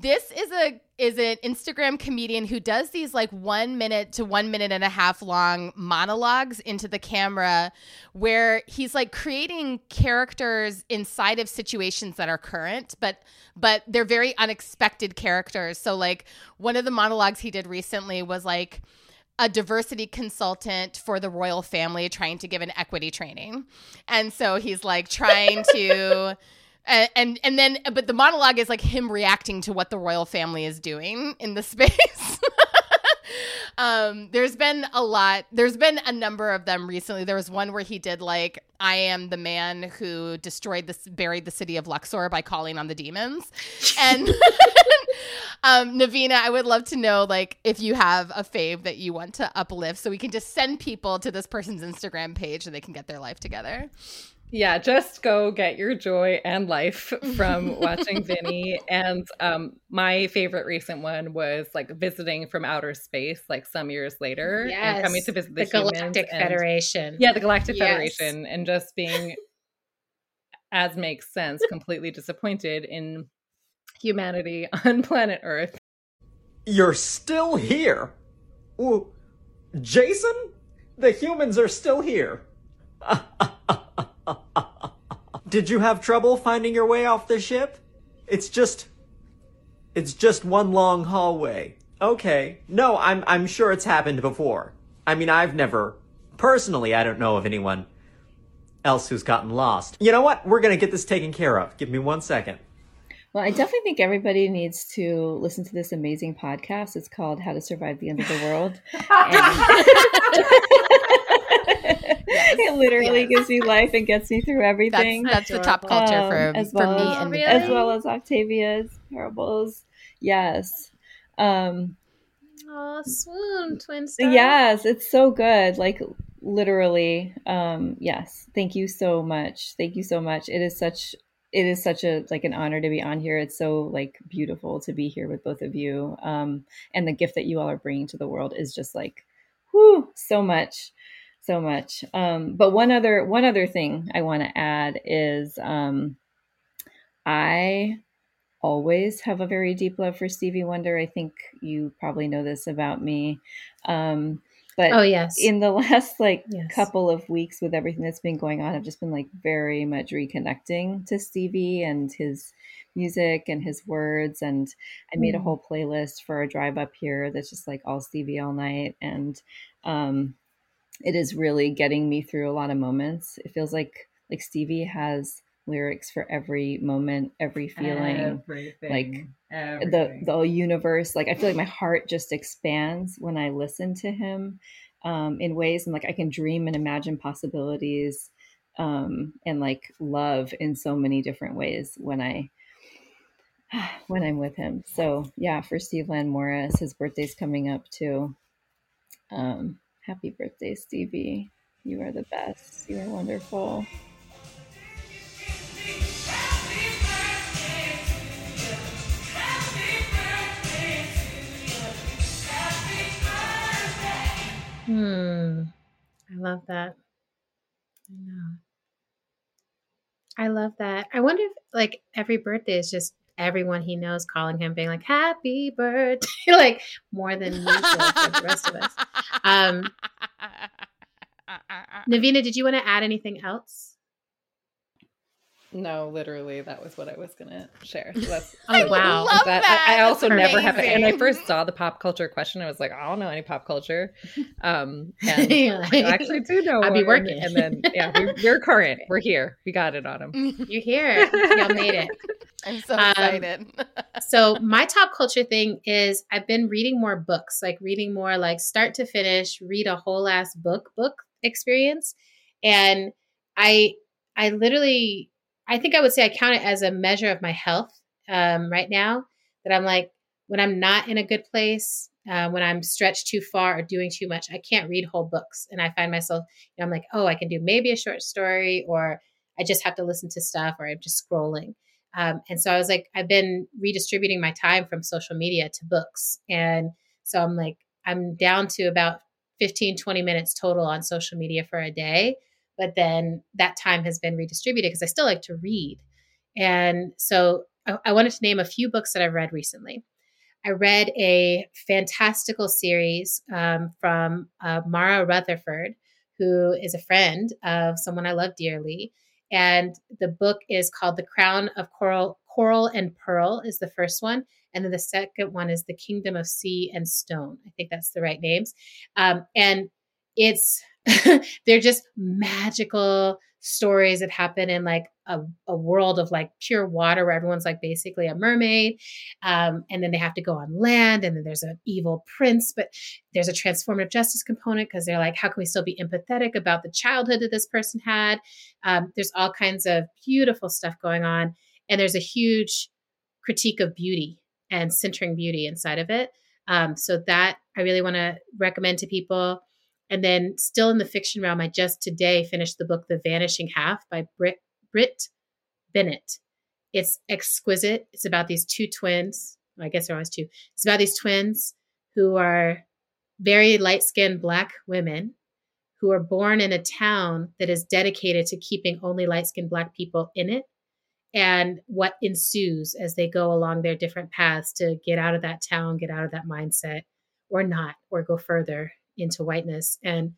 this is a is an Instagram comedian who does these like one minute to one minute and a half long monologues into the camera where he's like creating characters inside of situations that are current, but but they're very unexpected characters. So like one of the monologues he did recently was like a diversity consultant for the royal family trying to give an equity training. And so he's like trying to and, and and then but the monologue is like him reacting to what the royal family is doing in the space. Um there's been a lot there's been a number of them recently. There was one where he did like i am the man who destroyed this buried the city of luxor by calling on the demons. And um navina i would love to know like if you have a fave that you want to uplift so we can just send people to this person's instagram page so they can get their life together yeah, just go get your joy and life from watching Vinny. And um, my favorite recent one was like visiting from outer space, like some years later, yes. and coming to visit the, the Galactic and, Federation. Yeah, the Galactic yes. Federation, and just being, as makes sense, completely disappointed in humanity on planet Earth. You're still here, Ooh, Jason. The humans are still here. Did you have trouble finding your way off the ship? It's just it's just one long hallway. Okay. No, I'm I'm sure it's happened before. I mean, I've never personally, I don't know of anyone else who's gotten lost. You know what? We're going to get this taken care of. Give me 1 second. Well, I definitely think everybody needs to listen to this amazing podcast. It's called How to Survive the End of the World. yes. It literally yes. gives me life and gets me through everything. That's, that's the top culture um, for, as well for me as, and really? as well as Octavia's parables. Yes. Um Oh, swoon, twin star. Yes, it's so good. Like literally. Um, yes. Thank you so much. Thank you so much. It is such it is such a like an honor to be on here. It's so like beautiful to be here with both of you. Um, and the gift that you all are bringing to the world is just like, whoo, so much so much. Um, but one other one other thing I want to add is um, I always have a very deep love for Stevie Wonder. I think you probably know this about me. Um, but oh yes, in the last like yes. couple of weeks with everything that's been going on, I've just been like very much reconnecting to Stevie and his music and his words. And I made mm. a whole playlist for a drive up here that's just like all Stevie all night. And um, it is really getting me through a lot of moments. It feels like like Stevie has lyrics for every moment, every feeling, everything, like everything. the the universe. Like I feel like my heart just expands when I listen to him um, in ways, and like I can dream and imagine possibilities, um, and like love in so many different ways when I when I'm with him. So yeah, for Stevland Morris, his birthday's coming up too. Um, Happy birthday, Stevie. You are the best. You are wonderful. Hmm. I love that. I know. I love that. I wonder if like every birthday is just everyone he knows calling him, being like, Happy birthday, like more than usual for the rest of us. Um, Navina, did you want to add anything else? No, literally, that was what I was gonna share. So that's oh wow! That, that. I, I, also never have it. And I first saw the pop culture question, I was like, I don't know any pop culture. Um, and I actually do know. I'll be working. And then yeah, we, are current. We're here. We got it on them. You're here. Y'all made it. I'm so um, excited. Um, so my top culture thing is I've been reading more books, like reading more, like start to finish, read a whole ass book book experience, and I I literally I think I would say I count it as a measure of my health um, right now. That I'm like, when I'm not in a good place, uh, when I'm stretched too far or doing too much, I can't read whole books. And I find myself, you know, I'm like, oh, I can do maybe a short story, or I just have to listen to stuff, or I'm just scrolling. Um, and so I was like, I've been redistributing my time from social media to books. And so I'm like, I'm down to about 15, 20 minutes total on social media for a day. But then that time has been redistributed because I still like to read. And so I, I wanted to name a few books that I've read recently. I read a fantastical series um, from uh, Mara Rutherford, who is a friend of someone I love dearly. And the book is called The Crown of Coral, Coral and Pearl is the first one. And then the second one is The Kingdom of Sea and Stone. I think that's the right names. Um, and it's, they're just magical stories that happen in like a, a, world of like pure water where everyone's like basically a mermaid. Um, and then they have to go on land, and then there's an evil prince, but there's a transformative justice component because they're like, how can we still be empathetic about the childhood that this person had? Um, there's all kinds of beautiful stuff going on. And there's a huge critique of beauty and centering beauty inside of it. Um, so that I really want to recommend to people. And then, still in the fiction realm, I just today finished the book The Vanishing Half by Brit, Brit Bennett. It's exquisite. It's about these two twins. I guess there are always two. It's about these twins who are very light skinned black women who are born in a town that is dedicated to keeping only light skinned black people in it and what ensues as they go along their different paths to get out of that town, get out of that mindset, or not, or go further into whiteness. And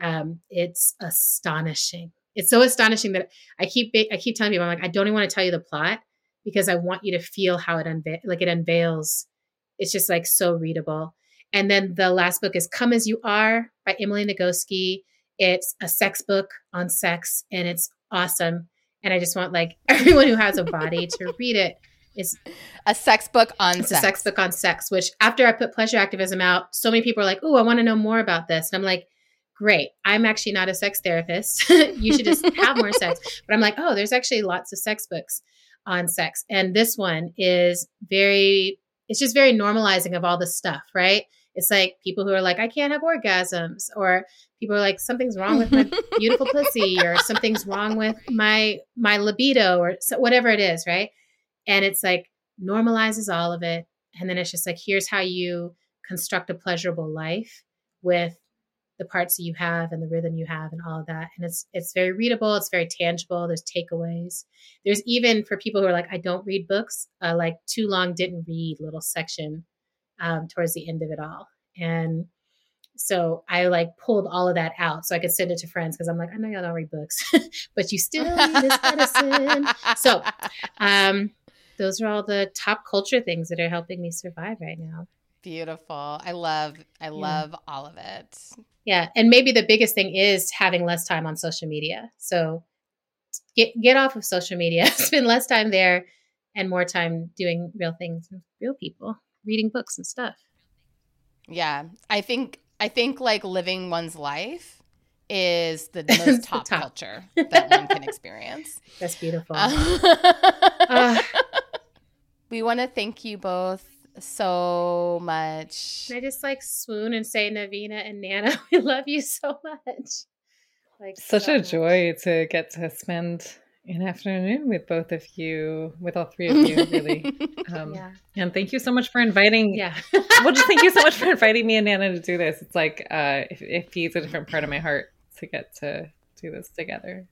um, it's astonishing. It's so astonishing that I keep I keep telling people I'm like I don't even want to tell you the plot because I want you to feel how it unveil like it unveils. It's just like so readable. And then the last book is Come as You Are by Emily Nagoski. It's a sex book on sex and it's awesome. And I just want like everyone who has a body to read it. It's a sex book on it's sex. a sex book on sex, which after I put pleasure activism out, so many people are like, Oh, I want to know more about this. And I'm like, Great. I'm actually not a sex therapist. you should just have more sex. But I'm like, oh, there's actually lots of sex books on sex. And this one is very, it's just very normalizing of all the stuff, right? It's like people who are like, I can't have orgasms, or people are like, something's wrong with my beautiful pussy, or something's wrong with my my libido, or so, whatever it is, right? And it's like normalizes all of it, and then it's just like, here's how you construct a pleasurable life with the parts that you have and the rhythm you have and all of that and it's it's very readable it's very tangible there's takeaways. There's even for people who are like i don't read books uh, like too long didn't read little section um, towards the end of it all and so i like pulled all of that out so i could send it to friends because i'm like i know y'all don't read books but you still need this medicine. So um those are all the top culture things that are helping me survive right now Beautiful. I love I love yeah. all of it. Yeah, and maybe the biggest thing is having less time on social media. So get get off of social media, spend less time there and more time doing real things with real people, reading books and stuff. Yeah. I think I think like living one's life is the most top, top, culture that one can experience. That's beautiful. Uh, we want to thank you both so much. I just like swoon and say, Navina and Naina, we love you so much. Like such so a much. joy to get to spend an afternoon with both of you, with all three of you, really. Um, yeah. And thank you so much for inviting. Yeah. well, just thank you so much for inviting me and Naina to do this. It's like uh, it, it feeds a different part of my heart to get to do this together.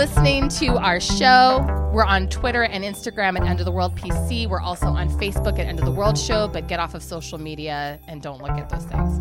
Listening to our show. We're on Twitter and Instagram at End of the World PC. We're also on Facebook at End of the World Show, but get off of social media and don't look at those things.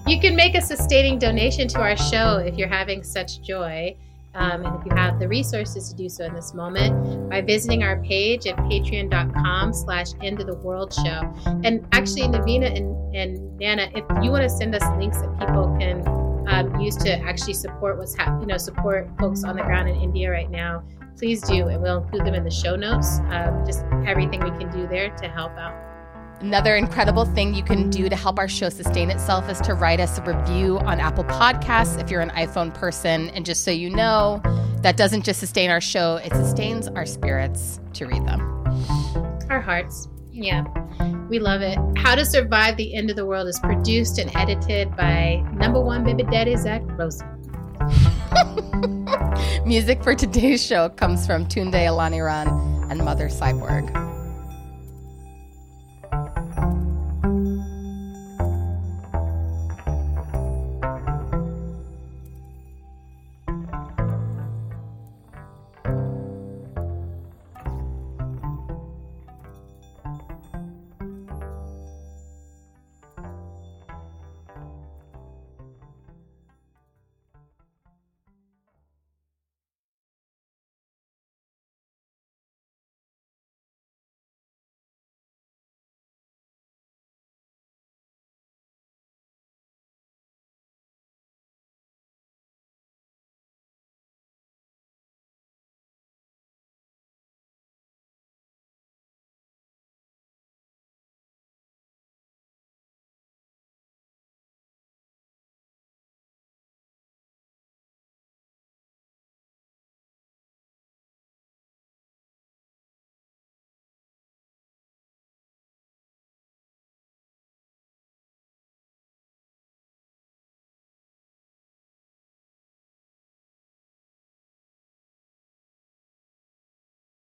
you can make a sustaining donation to our show if you're having such joy. Um, and if you have the resources to do so in this moment by visiting our page at patreon.com slash end of the world show and actually navina and, and naina if you want to send us links that people can um, used to actually support what's happening, you know, support folks on the ground in India right now, please do, and we'll include them in the show notes. Um, just everything we can do there to help out. Another incredible thing you can do to help our show sustain itself is to write us a review on Apple Podcasts if you're an iPhone person. And just so you know, that doesn't just sustain our show, it sustains our spirits to read them. Our hearts. Yeah. We love it. How to Survive the End of the World is produced and edited by number one baby daddy, Zach Rosen. Music for today's show comes from Tunde Olaniran and Mother Cyborg.